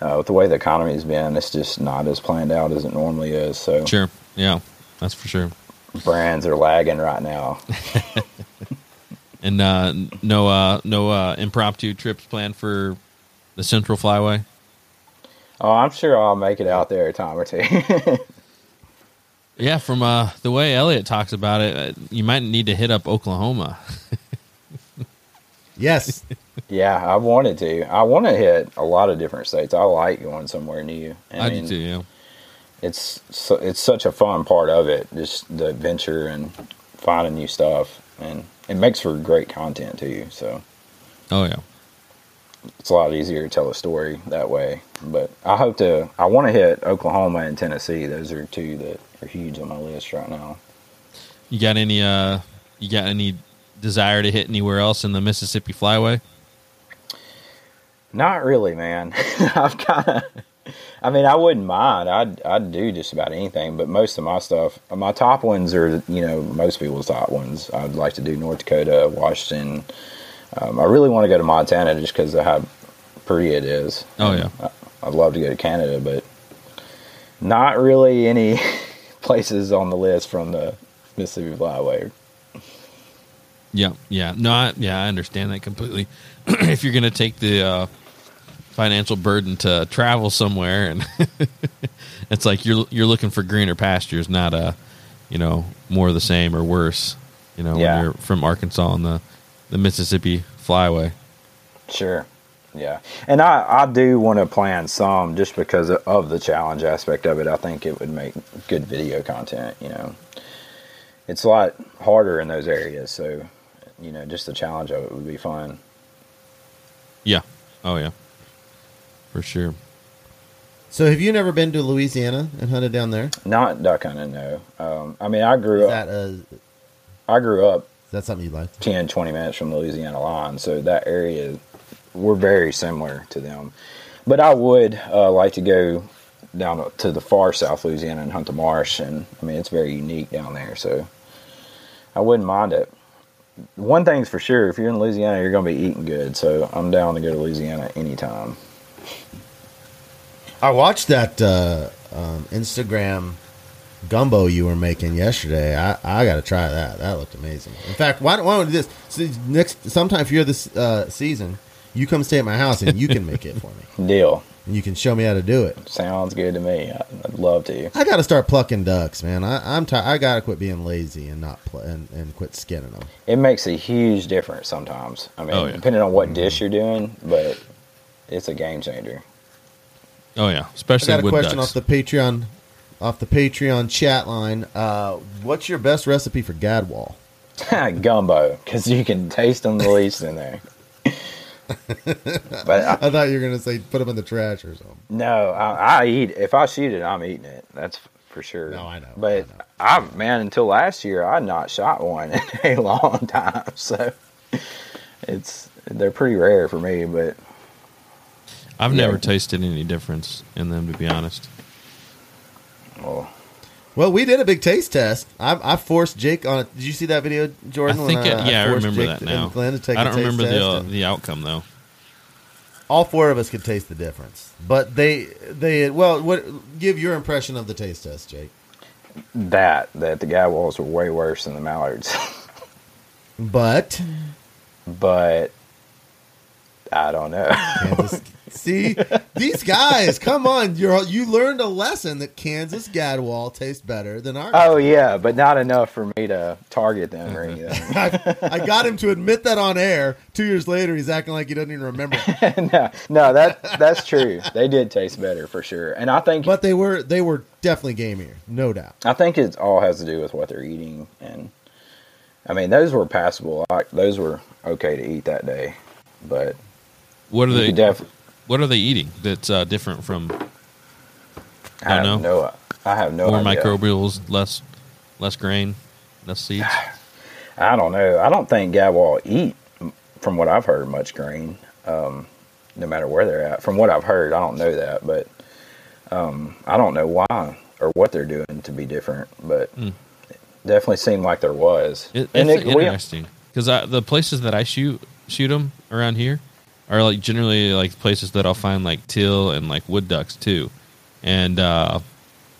uh, with the way the economy's been, it's just not as planned out as it normally is. So Sure. Yeah, that's for sure. brands are lagging right now. And uh, no, uh, no uh, impromptu trips planned for the Central Flyway. Oh, I'm sure I'll make it out there a time or two. Yeah, from uh, the way Elliot talks about it, uh, you might need to hit up Oklahoma. Yes. yeah, I wanted to. I want to hit a lot of different states. I like going somewhere new. I, do too. Yeah. It's so, it's such a fun part of it, just the adventure and finding new stuff, and it makes for great content too. So Oh yeah. it's a lot easier to tell a story that way. But I hope to. I want to hit Oklahoma and Tennessee. Those are two that are huge on my list right now. You got any? Uh, you got any desire to hit anywhere else in the Mississippi Flyway? Not really, man. I've kind of. I mean, I wouldn't mind. I'd I'd do just about anything, but most of my stuff, my top ones are you know most people's top ones. I'd like to do North Dakota, Washington. Um, I really want to go to Montana just because of how pretty it is. Oh, yeah. I, I'd love to go to Canada, but not really any places on the list from the Mississippi Flyway. Yeah, yeah, no, I, yeah, I understand that completely. if you're going to take the uh, financial burden to travel somewhere, and it's like you're you're looking for greener pastures, not a, you know, more of the same or worse. You know, Yeah. when you're from Arkansas on the the Mississippi Flyway. Sure. Yeah. And I, I do want to plan some just because of the challenge aspect of it. I think it would make good video content, you know. It's a lot harder in those areas, so you know, just the challenge of it would be fun. Yeah. Oh yeah. For sure. So have you never been to Louisiana and hunted down there? Not duck hunting, no. Um, I mean, I grew up. that, uh, is I grew up that something you'd like? 10, 20 minutes from Louisiana line. So that area, we're very similar to them. But I would uh, like to go down to the far South Louisiana and hunt the marsh, and I mean it's very unique down there. So I wouldn't mind it. One thing's for sure: if you're in Louisiana, you're going to be eating good. So I'm down to go to Louisiana anytime. I watched that uh, um, Instagram gumbo you were making yesterday. I, I got to try that. That looked amazing. In fact, why don't, why don't we do this? So next, sometime if you're this uh, season, you come stay at my house and you can make it for me. Deal. And you can show me how to do it. Sounds good to me. I'd love to. I got to start plucking ducks, man. I, I'm tired. I got to quit being lazy and not pl- and, and quit skinning them. It makes a huge difference sometimes. I mean, Oh, yeah. depending on what dish you're doing, but it's a game changer. Oh yeah, especially. I especially got a wood question ducks. off the Patreon, off the Patreon chat line. Uh, what's your best recipe for gadwall? Gumbo, because you can taste them the least in there. but I, I thought you were gonna say put them in the trash or something. no, I, I eat. If I shoot it, I'm eating it. That's for sure. No, I know, But I I, man, until last year, I not shot one in a long time. So it's they're pretty rare for me. But I've Yeah. never tasted any difference in them, to be honest. well, Well, we did a big taste test. I, I forced Jake on it. Did you see that video, I Jordan? think, when, it, yeah, I forced remember Jake that now. And Glenn to take I a don't taste remember the uh, the outcome though. all four of us could taste the difference. But they they well, what give your impression of the taste test, Jake? that that the gadwalls were way worse than the mallards. But but I don't know. Kansas, see these guys. Come on, you you learned a lesson that Kansas Gadwall tastes better than ours. oh yeah, but not enough for me to target them or anything. I, I got him to admit that on air. Two years later, he's acting like he doesn't even remember. no, no, that that's true. They did taste better for sure, and I think But they were they were definitely gamier, no doubt. I think it all has to do with what they're eating, and I mean those were passable. Like those were okay to eat that day, but What are they? could def- what are they eating that's uh, different from I have don't no, I have no more idea. microbials, less less grain, less seeds? I don't know. I don't think Gadwall eat, from what I've heard, much grain. Um, no matter where they're at, from what I've heard, I don't know that, but um, I don't know why or what they're doing to be different. But it definitely seemed like there was. It, it's it- interesting because the places that I shoot shoot them around here are like generally like places that I'll find like teal and like wood ducks too, and uh,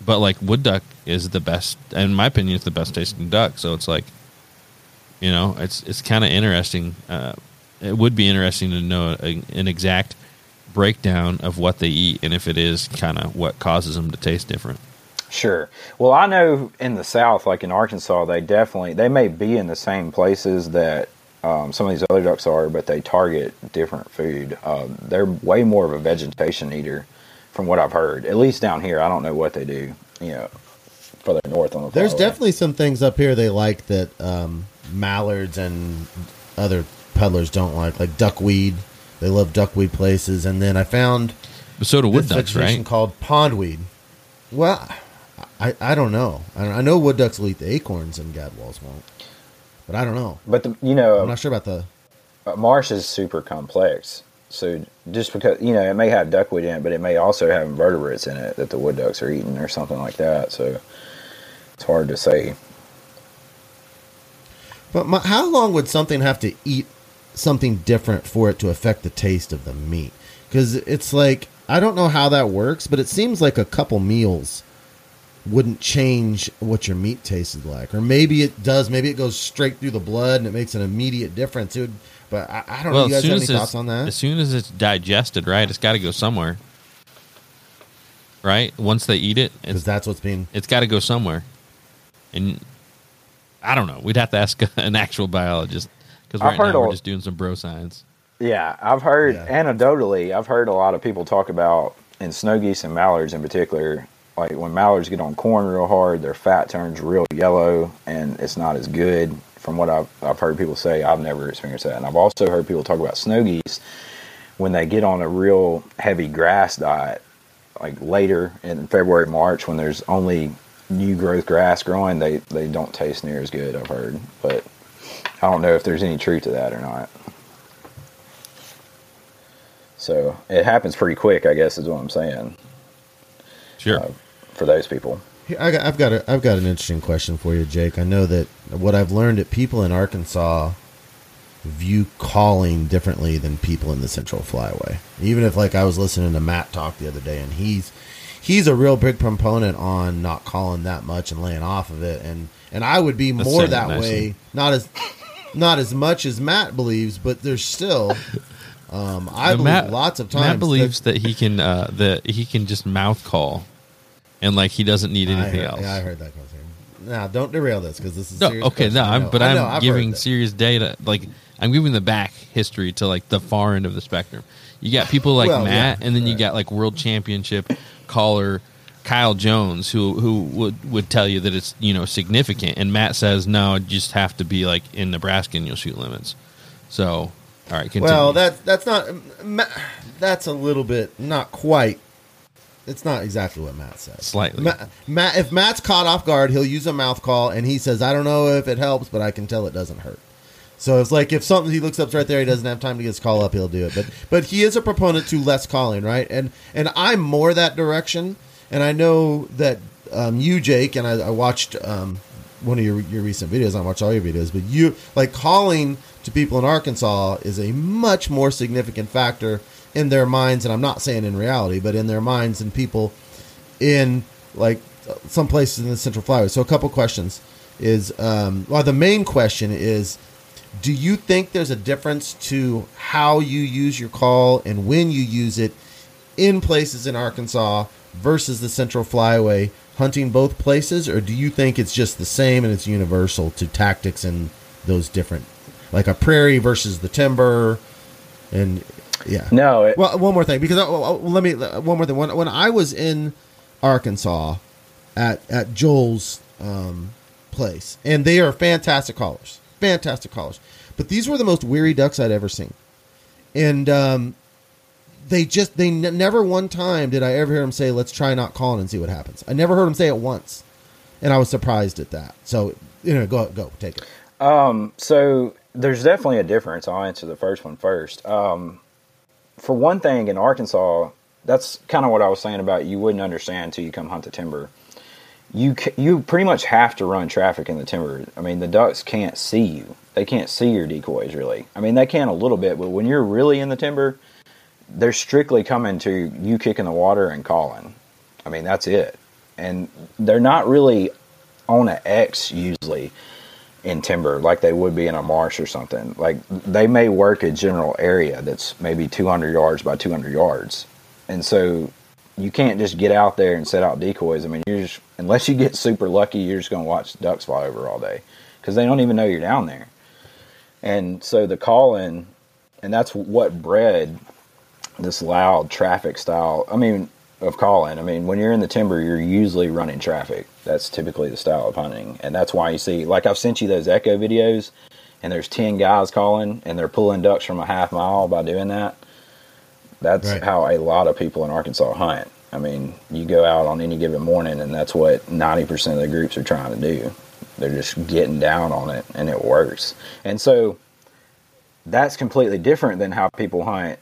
but like wood duck is the best, in my opinion, it's the best tasting duck. So it's like, you know, it's it's kind of interesting. Uh, it would be interesting to know a, an exact breakdown of what they eat and if it is kind of what causes them to taste different. Sure. Well, I know in the South, like in Arkansas, they definitely they may be in the same places that um, some of these other ducks are, but they target different food. Um, they're way more of a vegetation eater, from what I've heard. At least down here, I don't know what they do. You know, further north on the There's far away. definitely some things up here they like that um, mallards and other puddlers don't like, like duckweed. They love duckweed places. And then I found But so do wood this ducks, vegetation right? called pondweed. Well, I, I don't know. I, don't- I know wood ducks will eat the acorns and gadwalls won't. But I don't know. But the, you know, I'm not sure about the. Uh, marsh is super complex. So just because you know it may have duckweed in it, but it may also have invertebrates in it that the wood ducks are eating or something like that. So it's hard to say. But my, how long would something have to eat something different for it to affect the taste of the meat? Because it's like I don't know how that works, but it seems like a couple meals wouldn't change what your meat tasted like, or maybe it does. Maybe it goes straight through the blood and it makes an immediate difference. It would, but I, I don't know. You as guys soon have any as it's, thoughts on that? as soon as it's digested, right, it's got to go somewhere. Right? Once they eat it, Because it's, that's what's being. it's got to go somewhere. And I don't know. We'd have to ask an actual biologist because right heard now we're all- just doing some bro science. Yeah, I've heard Yeah. anecdotally. I've heard a lot of people talk about in snow geese and mallards in particular. Like when mallards get on corn real hard, their fat turns real yellow, and it's not as good. From what I've I've heard people say, I've never experienced that, and I've also heard people talk about snow geese when they get on a real heavy grass diet, like later in February, March, when there's only new growth grass growing, they they don't taste near as good. I've heard, but I don't know if there's any truth to that or not. So it happens pretty quick, I guess, is what I'm saying. Sure. uh, for those people. I got, I've got a, I've got an interesting question for you, Jake. I know that what I've learned that people in Arkansas view calling differently than people in the Central Flyway. Even if, like, I was listening to Matt talk the other day, and he's he's a real big proponent on not calling that much and laying off of it, and and I would be That's more that nicely. way. Not as not as much as Matt believes, but there's still. Um, I But believe Matt- lots of times Matt that- believes that he can uh, that he can just mouth call, and like he doesn't need I anything heard, else. Yeah, I heard that conversation. Now, don't derail this because this is No, serious okay, no, I I'm, but I I'm know, giving serious data. Like I'm giving the back history to like the far end of the spectrum. You got people like Well, Matt, yeah, and then you got like world championship caller Kyle Jones, who who would would tell you that it's you know significant, and Matt says no, you just have to be like in Nebraska and you'll shoot limits. So, all right, continue. Well, that that's not um, that's a little bit not quite. It's not exactly what Matt says. Slightly. Ma- Matt, if Matt's caught off guard, he'll use a mouth call, and he says, "I don't know if it helps, but I can tell it doesn't hurt." So it's like if something he looks up right there, he doesn't have time to get his call up, he'll do it. But but he is a proponent to less calling, right? And and I'm more that direction. And I know that um, you, Jake, and I, I watched um, one of your your recent videos. I watched all your videos, but you like calling to people in Arkansas is a much more significant factor in their minds, and I'm not saying in reality, but in their minds and people in like some places in the Central Flyway. So a couple questions is um, well, the main question is, do you think there's a difference to how you use your call and when you use it in places in Arkansas versus the Central Flyway? Hunting both places, or do you think it's just the same and it's universal to tactics and those different, like a prairie versus the timber, and yeah. No, it, Well, one more thing, because uh, let me uh, one more thing. When when I was in Arkansas at at Joel's um, place, and they are fantastic callers, fantastic callers. But these were the most weary ducks I'd ever seen, and um, they just they n- never one time did I ever hear them say, "Let's try not calling and see what happens." I never heard them say it once, and I was surprised at that. So you know, go go take it. Um, so there's definitely a difference. I'll answer the first one first. Um, for one thing, in Arkansas, that's kind of what I was saying about you wouldn't understand until you come hunt the timber. You you pretty much have to run traffic in the timber. I mean, the ducks can't see you. They can't see your decoys really. I mean, they can a little bit, but when you're really in the timber, they're strictly coming to you kicking the water and calling. I mean, that's it. And they're not really on an X usually in timber like they would be in a marsh or something. Like they may work a general area that's maybe 200 yards by 200 yards. And so you can't just get out there and set out decoys. I mean, you're just, unless you get super lucky, you're just going to watch ducks fly over all day because they don't even know you're down there. And so the calling, and that's what bred this loud traffic style. I mean, of calling. I mean, when you're in the timber, you're usually running traffic. That's typically the style of hunting, and that's why you see, like I've sent you those echo videos, and there's ten guys calling, and they're pulling ducks from a half mile by doing that. That's Right. how a lot of people in Arkansas hunt. I mean, you go out on any given morning, and that's what ninety percent of the groups are trying to do. They're just getting down on it, and it works. And so, that's completely different than how people hunt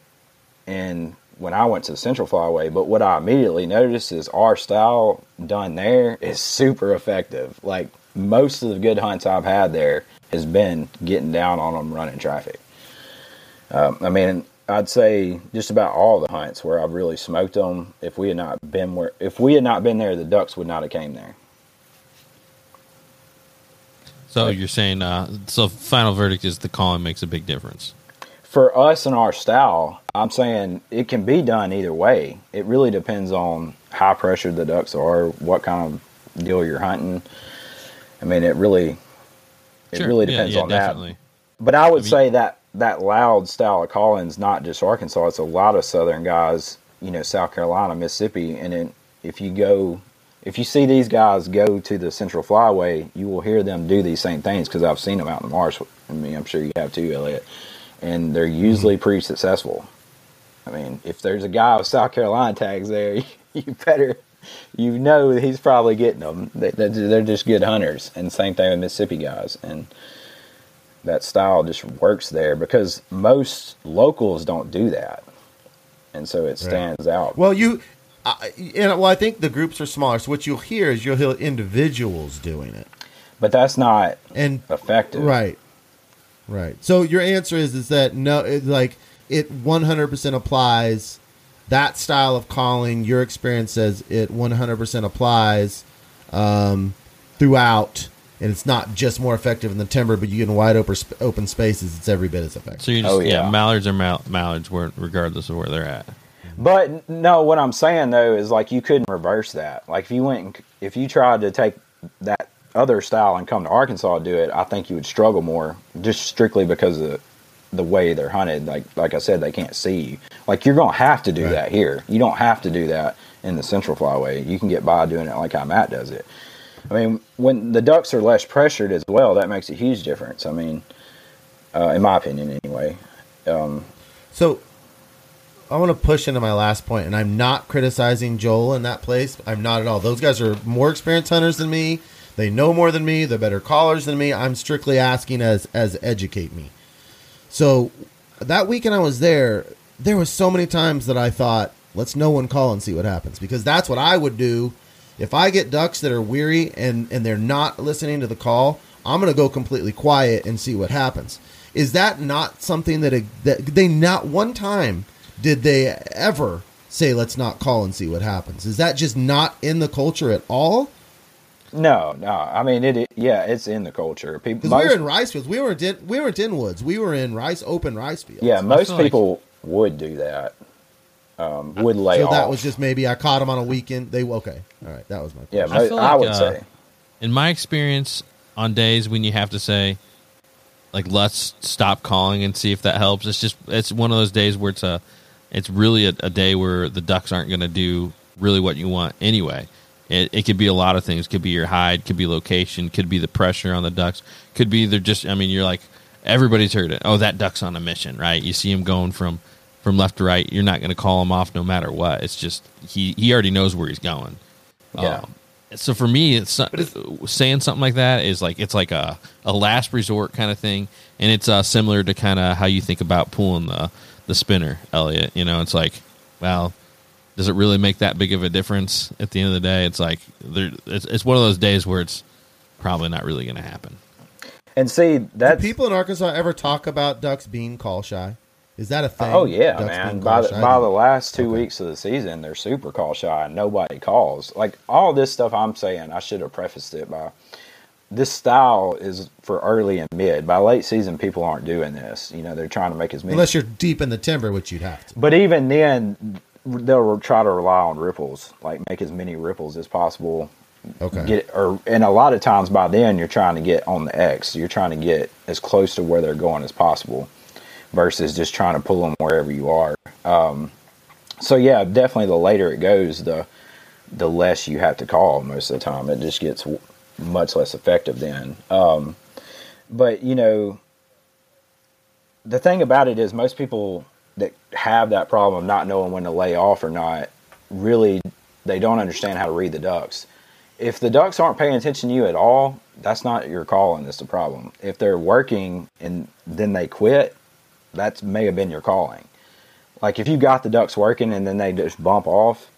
and when I went to the Central Flyway, but what I immediately noticed is our style done there is super effective. Like most of the good hunts I've had there has been getting down on them running traffic. Um, I mean, I'd say just about all the hunts where I've really smoked them. If we had not been where, if we had not been there, the ducks would not have came there. so you're saying, uh, so final verdict is the calling makes a big difference. For us and our style, I'm saying it can be done either way. It really depends on how pressured the ducks are, what kind of deal you're hunting. I mean, it really, it Sure. really Yeah, depends yeah, on definitely. that. But I would I mean- say that that loud style of calling's not just Arkansas; it's a lot of Southern guys. You know, South Carolina, Mississippi, and then if you go, if you see these guys go to the Central Flyway, you will hear them do these same things because I've seen them out in the marsh. I mean, I'm sure you have too, Elliot. And they're usually mm-hmm. pretty successful. I mean, if there's a guy with South Carolina tags there, you better, you know, he's probably getting them. They, they're just good hunters. And same thing with Mississippi guys. And that style just works there because most locals don't do that. And so it stands out. Well, you, I, and well, I think the groups are smaller. So what you'll hear is you'll hear individuals doing it, But that's not and effective. right, right. So your answer is is that no, it, like it one hundred percent applies. That style of calling, your experience says it one hundred percent applies um, throughout, and it's not just more effective in the timber, but you get in wide open sp- open spaces. It's every bit as effective. So you just Oh, yeah. yeah. mallards are mal- mallards, where, regardless of where they're at. But no, what I'm saying though is like you couldn't reverse that. Like if you went, and, if you tried to take that other style and come to Arkansas and do it, I think you would struggle more, just strictly because of the way they're hunted. Like like I said, they can't see you. Like you're gonna have to do Right. that here. You don't have to do that in the Central Flyway. You can get by doing it like how Matt does it. I mean, when the ducks are less pressured as well, that makes a huge difference. I mean, uh, in my opinion, anyway. Um, So I want to push into my last point, and I'm not criticizing Joel in that place. I'm not at all. Those guys are more experienced hunters than me. They know more than me. They're better callers than me. I'm strictly asking as as educate me. So that weekend I was there, there was so many times that I thought, let's no one call and see what happens because that's what I would do if I get ducks that are weary and and they're not listening to the call. I'm going to go completely quiet and see what happens. Is that not something that, that they not one time did they ever say let's not call and see what happens? Is that just not in the culture at all? No, no. I mean, it. it yeah, it's in the culture. People, Because we were in rice fields. We weren't in, we weren't in woods. We were in rice open rice fields. yeah, most feel like- people would do that. Um, would lay so off. that was just maybe I caught them on a weekend. They okay, all right. That was my yeah. I mo- I, would uh, say In my experience, on days when you have to say, like, let's stop calling and see if that helps. It's just it's one of those days where it's a, it's really a, a day where the ducks aren't going to do really what you want anyway. It, it could be a lot of things. Could be your hide. Could be location. Could be the pressure on the ducks. Could be they're just. I mean, you're like everybody's heard it. Oh, that duck's on a mission, right? You see him going from from left to right. You're not going to call him off no matter what. It's just he he already knows where he's going. Yeah. Um, so for me, it's, not- saying something like that is like it's like a, a last resort kind of thing, and it's uh, similar to kind of how you think about pulling the the spinner, Elliot. You know, it's like, well, does it really make that big of a difference at the end of the day? It's like there, it's, it's one of those days where it's probably not really going to happen. and see Do that's people in Arkansas ever talk about ducks being call shy? Is that a thing? Oh yeah, Ducks man! By the, shy? by the last two Okay. weeks of the season, they're super call shy. and Nobody calls. Like all this stuff I'm saying, I should have prefaced it by this style is for early and mid. By late season, people aren't doing this. You know, they're trying to make as many. unless you're deep in the timber, which you'd have to. but even then, they'll try to rely on ripples, like make as many ripples as possible. Okay. Get or and a lot of times by then you're trying to get on the X. You're trying to get as close to where they're going as possible, versus just trying to pull them wherever you are. Um, so yeah, definitely the later it goes, the the less you have to call most of the time. It just gets much less effective then. Um, but you know, the thing about it is most people that have that problem of not knowing when to lay off or not really they don't understand how to read the ducks. If the ducks aren't paying attention to you at all, that's not your calling that's the problem. If they're working and then they quit, that may have been your calling. Like if you got the ducks working and then they just bump off,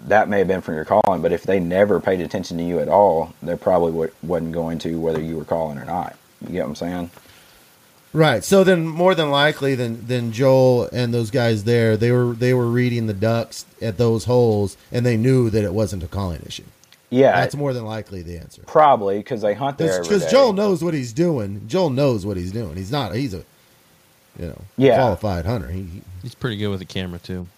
that may have been from your calling. But if they never paid attention to you at all, they probably wa- wasn't going to whether you were calling or not. You get what I'm saying? Right. So then, more than likely, than than Joel and those guys there, they were they were reading the ducks at those holes, and they knew that it wasn't a calling issue. Yeah, That's more than likely the answer. probably because they hunt there Because. Joel knows what he's doing. Joel knows what he's doing. He's not. He's a, you know, Yeah. qualified hunter. He, he- He's pretty good with the camera too.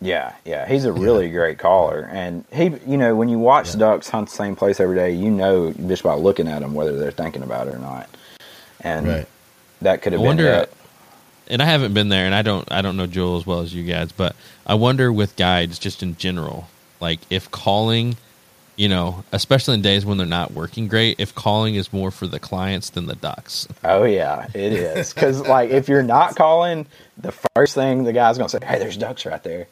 Yeah, yeah, he's a really great caller, and he, you know, when you watch Yeah. ducks hunt the same place every day, you know just by looking at them whether they're thinking about it or not, and right. That could have I been wonder- it. and I haven't been there, and I don't I don't know Joel as well as you guys, but I wonder with guides just in general, like if calling, you know, especially in days when they're not working great, if calling is more for the clients than the ducks. Oh yeah, it is because like if you're not calling, the first thing the guy's gonna say, "Hey, there's ducks right there."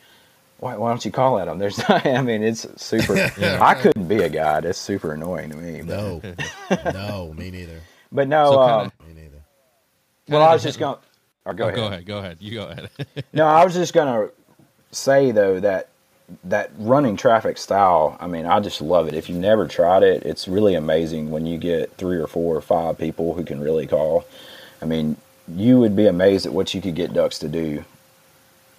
Why, why don't you call at them? There's, I mean, it's super. I couldn't be a guide. It's super annoying to me. But, No, no, me neither. but no. So um, kinda- Me neither. Well, I was just going. Or go Oh, ahead. Go ahead, go ahead. You go ahead. No, I was just gonna say though that that running traffic style, I mean, I just love it. If you've never tried it, it's really amazing when you get three or four or five people who can really call. I mean, you would be amazed at what you could get ducks to do.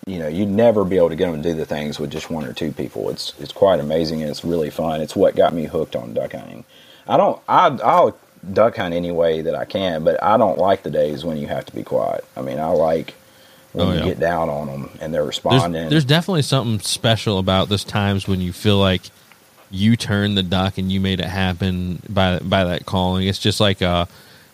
You know, you'd never be able to get them to do the things with just one or two people. It's it's quite amazing and it's really fun. It's what got me hooked on duck hunting. I don't I I'll duck hunt any way that I can, but I don't like the days when you have to be quiet. I mean, I like when Oh, you get down on them and they're responding. there's definitely something special about those times when you feel like you turned the duck and you made it happen by by that calling. It's just like a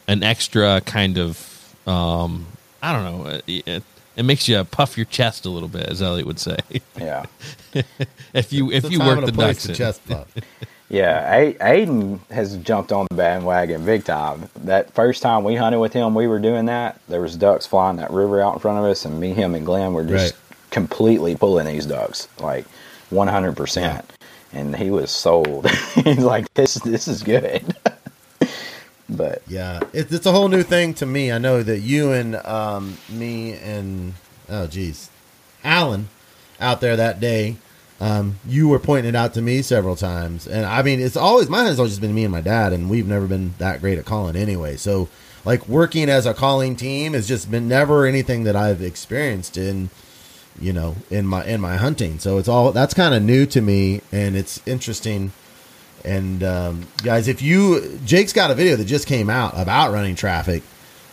an extra kind of um, I don't know. It, it, it makes you puff your chest a little bit, as Elliot would say. yeah. if you if It's a you time work the a place ducks to in. chest pump. Yeah, A- Aiden has jumped on the bandwagon big time. That first time we hunted with him, we were doing that. There was ducks flying that river out in front of us, and me, him, and Glenn were just Right. completely pulling these ducks, like 100%. And he was sold. He's like, this, this is good. but Yeah, it's it's a whole new thing to me. I know that you and um, me and oh geez, Alan out there that day. Um, you were pointing it out to me several times, and I mean, it's always mine has always been me and my dad, and we've never been that great at calling anyway. So, like working as a calling team has just been never anything that I've experienced in you know in my in my hunting. So it's all that's kind of new to me, and it's interesting. And um, guys, if you Jake's got a video that just came out about running traffic,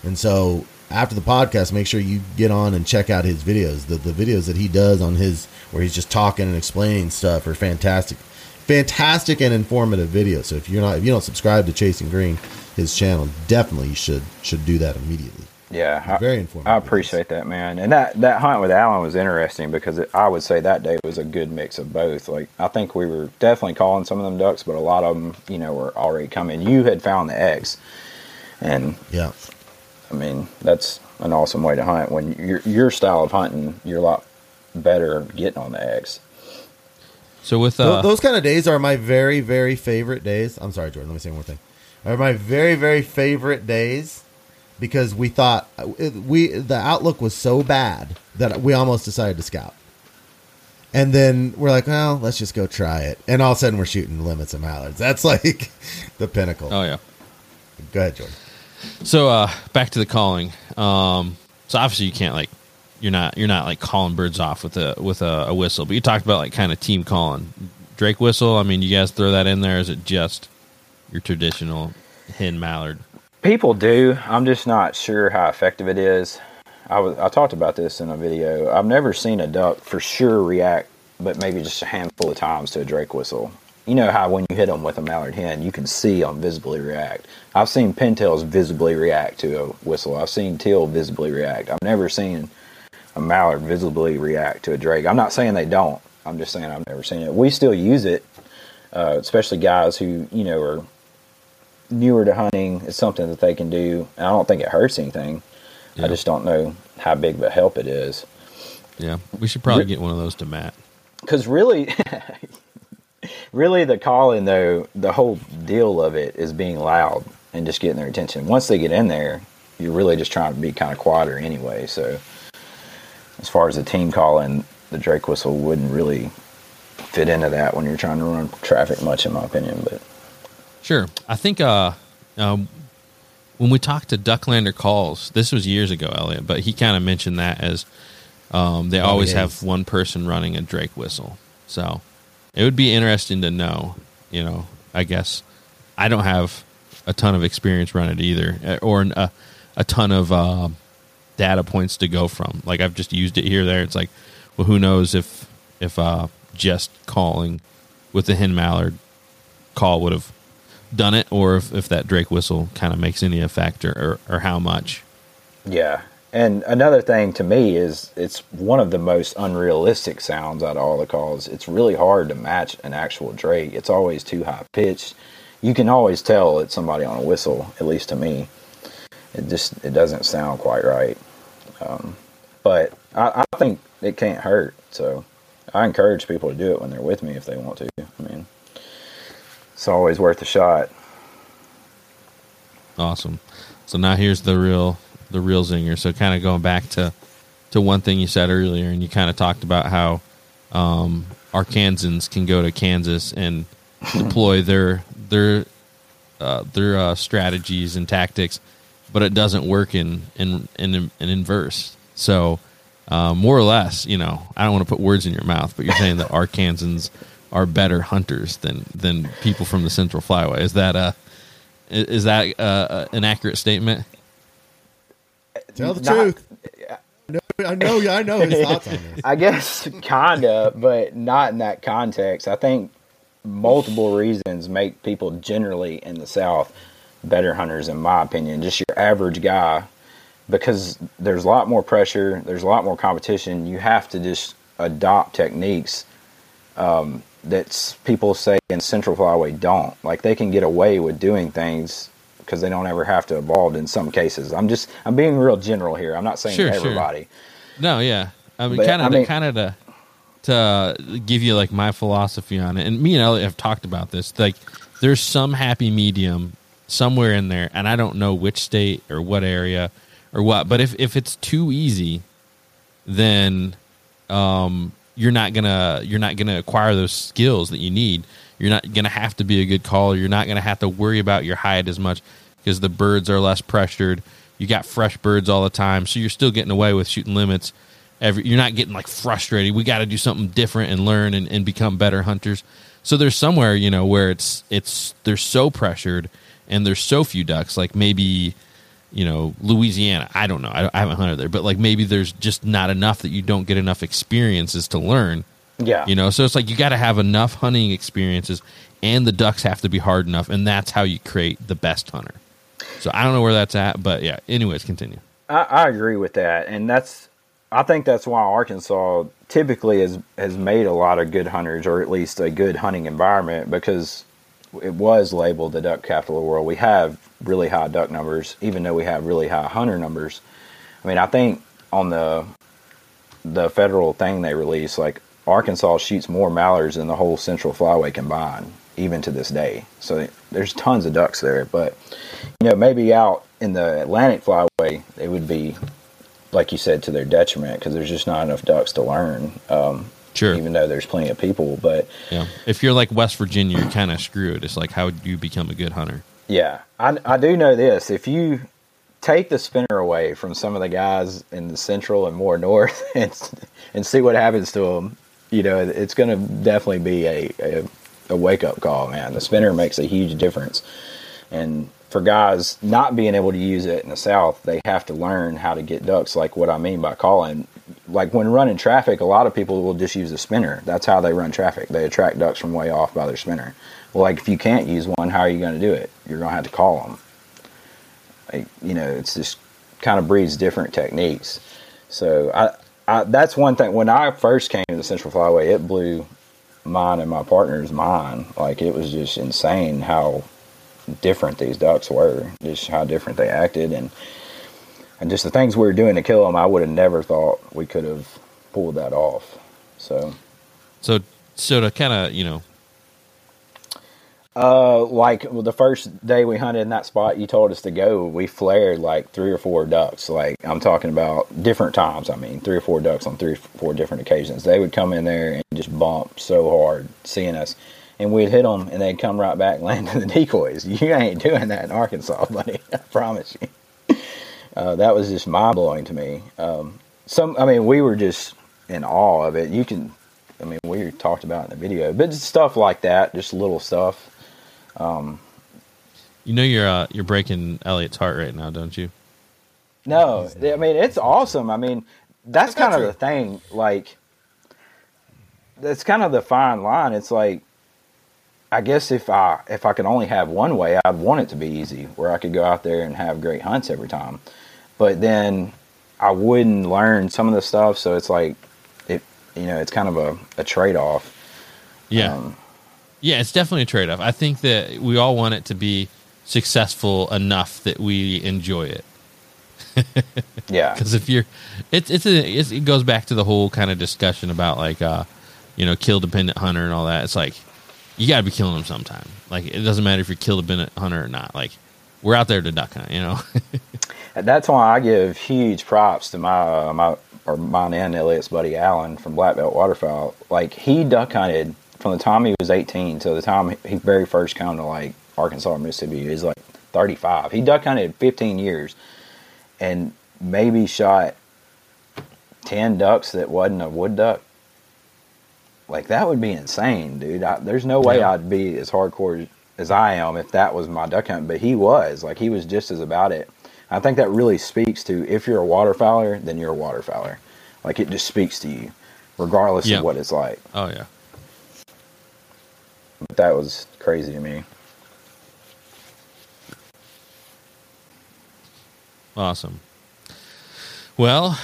and so after the podcast, make sure you get on and check out his videos. The the videos that he does on his where he's just talking and explaining stuff are fantastic, fantastic and informative videos. So if you're not if you don't subscribe to Chasing Green, his channel, definitely you should should do that immediately. yeah, I- Very informative. I appreciate that, man. And that that hunt with Alan was interesting because it, I would say that day was a good mix of both. Like I think we were definitely calling some of them ducks, but a lot of them, you know, were already coming. You had found the X, and Yeah. I mean that's an awesome way to hunt. When your your style of hunting, you're a lot better getting on the X. So with uh, those kind of days are my very, very favorite days. I'm sorry, Jordan. Let me say one more thing. Are my very, very favorite days because we thought it, we the outlook was so bad that we almost decided to scout, and then we're like, well, let's just go try it, and all of a sudden we're shooting limits of mallards. That's like the pinnacle. oh yeah. Go ahead, Jordan. So uh back to the calling. Um so obviously you can't like you're not you're not like calling birds off with a with a, a whistle, but you talked about like kind of team calling. Drake whistle, I mean you guys throw that in there, is it just your traditional hen mallard? People do. I'm just not sure how effective it is. I was I talked about this in a video. I've never seen a duck for sure react, but maybe just a handful of times to a drake whistle. You know how when you hit them with a mallard hen, you can see them visibly react. I've seen pintails visibly react to a whistle. I've seen teal visibly react. I've never seen a mallard visibly react to a drake. I'm not saying they don't. I'm just saying I've never seen it. We still use it, uh, especially guys who you know are newer to hunting. It's something that they can do. And I don't think it hurts anything. Yeah. I just don't know how big of a help it is. Yeah. We should probably get one of those to Matt. Because really, really, the calling though, the whole deal of it is being loud and just getting their attention. Once they get in there, you're really just trying to be kind of quieter anyway. So, as far as the team calling, the Drake whistle wouldn't really fit into that when you're trying to run traffic much, in my opinion. But Sure. I think uh, um, when we talked to Ducklander calls, this was years ago, Elliot, but he kind of mentioned that as um, they Oh, always yeah. have one person running a Drake whistle. So it would be interesting to know. You know, I guess I don't have a ton of experience running it either, uh, or a a ton of uh, data points to go from. Like I've just used it here, there. It's like, well, who knows if if uh, just calling with the hen mallard call would have done it, or if, if that Drake whistle kind of makes any effect, or, or, or how much. Yeah. And another thing to me is it's one of the most unrealistic sounds out of all the calls. It's really hard to match an actual Drake. It's always too high pitched. You can always tell it's somebody on a whistle, at least to me. It just it doesn't sound quite right. Um, but I, I think it can't hurt. So I encourage people to do it when they're with me if they want to. I mean, it's always worth a shot. Awesome. So now here's the real the real zinger. So kind of going back to to one thing you said earlier, and you kind of talked about how um, Arkansans can go to Kansas and deploy their their uh, their uh, strategies and tactics, but it doesn't work in in in, in inverse. So uh, more or less, you know, I don't want to put words in your mouth, but you're saying that Arkansans are better hunters than than people from the Central Flyway. Is that a is that uh, an accurate statement? Tell the Not- truth. I know, I know his thoughts on this. I guess kinda, but not in that context. I think multiple reasons make people generally in the South better hunters, in my opinion. Just your average guy, because there's a lot more pressure, there's a lot more competition. You have to just adopt techniques um, that people say in Central Flyway don't. Like they can get away with doing things because they don't ever have to evolve in some cases. I'm just I'm being real general here. I'm not saying Sure, sure. everybody. No, yeah. I mean, kind of, kind of to to give you like my philosophy on it, and me and Elliot have talked about this. Like, there's some happy medium somewhere in there, and I don't know which state or what area or what. But if if it's too easy, then um, you're not gonna you're not gonna acquire those skills that you need. You're not gonna have to be a good caller. You're not gonna have to worry about your hide as much because the birds are less pressured. You got fresh birds all the time, so you're still getting away with shooting limits. Every you're not getting like frustrated. We got to do something different and learn and, and become better hunters. So there's somewhere you know where it's it's they're so pressured and there's so few ducks. Like maybe you know Louisiana. I don't know. I, I haven't hunted there, but like maybe there's just not enough that you don't get enough experiences to learn. Yeah. You know, so it's like you got to have enough hunting experiences, and the ducks have to be hard enough, and that's how you create the best hunter. So I don't know where that's at, but yeah. Anyways, continue. I, I agree with that, and that's I think that's why Arkansas typically has has made a lot of good hunters, or at least a good hunting environment, because it was labeled the duck capital of the world. We have really high duck numbers, even though we have really high hunter numbers. I mean, I think on the the federal thing they released, like Arkansas shoots more mallards than the whole Central Flyway combined, even to this day. So there's tons of ducks there, but you know, maybe out in the Atlantic Flyway, it would be, like you said, to their detriment because there's just not enough ducks to learn. Um, Sure. Even though there's plenty of people, but Yeah. If you're like West Virginia, you're kind of screwed. It's like how do you become a good hunter? yeah, I, I do know this. If you take the spinner away from some of the guys in the central and more north and, and see what happens to them, you know, it's going to definitely be a, a, a wake up call, man. The spinner makes a huge difference. And for guys not being able to use it in the South, they have to learn how to get ducks, like what I mean by calling. Like when running traffic, a lot of people will just use a spinner. That's how they run traffic. They attract ducks from way off by their spinner. Well, like if you can't use one, how are you going to do it? You're going to have to call them. Like, you know, it's just kind of breeds different techniques. So I, I, that's one thing. When I first came to the Central Flyway, it blew mine and my partner's mind. Like it was just insane how different these ducks were, just how different they acted, and and just the things we were doing to kill them. I would have never thought we could have pulled that off. So, So, so to kind of you know, uh, like well, the first day we hunted in that spot you told us to go, we flared like three or four ducks. Like I'm talking about different times. I mean, three or four ducks on three or four different occasions. They would come in there and just bump so hard seeing us. And we'd hit them, and they'd come right back, land in the decoys. You ain't doing that in Arkansas, buddy. I promise you. Uh, that was just mind blowing to me. Um, some, I mean, we were just in awe of it. You can, I mean, we talked about in the video, but just stuff like that, just little stuff. You know you're uh, you're breaking Elliot's heart right now, don't you? No, I mean it's awesome. I mean that's kind of true. the thing. Like that's kind of the fine line. It's like I guess if I if I could only have one way, I'd want it to be easy, where I could go out there and have great hunts every time. But then I wouldn't learn some of the stuff, so it's like it you know it's kind of a, a trade off. Yeah, Um, yeah. It's definitely a trade off. I think that we all want it to be successful enough that we enjoy it. yeah, because if you're it's it's, a, it's it goes back to the whole kind of discussion about like uh you know kill dependent hunter and all that it's like you got to be killing them sometime like it doesn't matter if you're kill dependent hunter or not like we're out there to duck hunt you know that's why I give huge props to my uh, my or mine and Elliot's buddy Alan from Black Belt Waterfowl, like he duck hunted from the time he was 18 to the time he very first came to like Arkansas or Mississippi. He was like 35. He duck hunted 15 years and maybe shot 10 ducks that wasn't a wood duck. Like that would be insane, dude. I, there's no way Yeah. I'd be as hardcore as I am if that was my duck hunt, but he was. Like he was just as about it. I think that really speaks to if you're a waterfowler, then you're a waterfowler. Like it just speaks to you, regardless Yeah. of what it's like. Oh yeah. But that was crazy to me. Awesome. Well,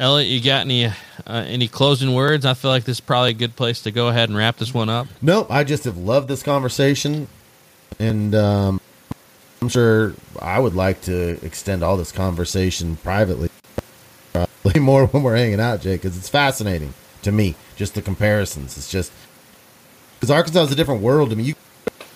Elliot, you got any uh, any closing words? I feel like this is probably a good place to go ahead and wrap this one up. Nope, I just have loved this conversation, and um, I'm sure I would like to extend all this conversation privately, probably more when we're hanging out, Jake, because it's fascinating to me. Just the comparisons. It's just because Arkansas is a different world I mean, You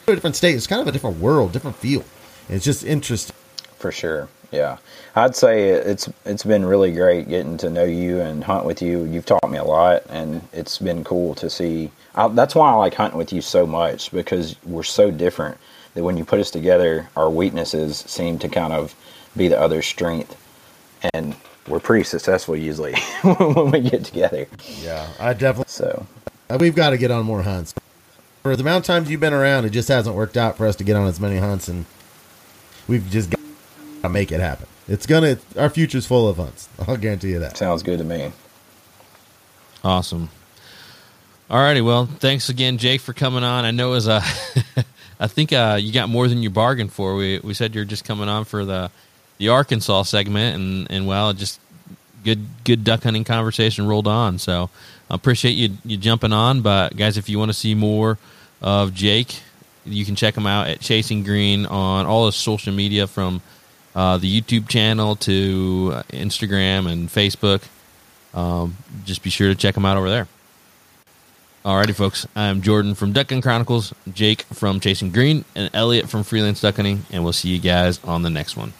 a different state, it's kind of a different world, different feel. It's just interesting. For sure. Yeah. I'd say it's it's been really great getting to know you and hunt with you. You've taught me a lot and it's been cool to see. I, that's why I like hunting with you so much because we're so different that when you put us together, our weaknesses seem to kind of be the other strength. And we're pretty successful usually when we get together. Yeah, I definitely. So, Uh, We've got to get on more hunts. For the amount of times you've been around, it just hasn't worked out for us to get on as many hunts, and we've just got to make it happen. It's gonna. Our future's full of hunts. I'll guarantee you that. sounds good to me. Awesome. All righty. well, thanks again, Jake, for coming on. I know it was a, I think uh, you got more than you bargained for. We we said you're just coming on for the the Arkansas segment, and and well, it just good good duck hunting conversation rolled on. So I appreciate you you jumping on. But guys, if you want to see more of Jake, you can check him out at Chasing Green on all his social media from uh, the YouTube channel to uh, Instagram and Facebook. Um, just be sure to check him out over there. Alrighty, folks. I'm Jordan from Duck Gun Chronicles, Jake from Chasing Green, and Elliot from Freelance Duck Hunting, and we'll see you guys on the next one.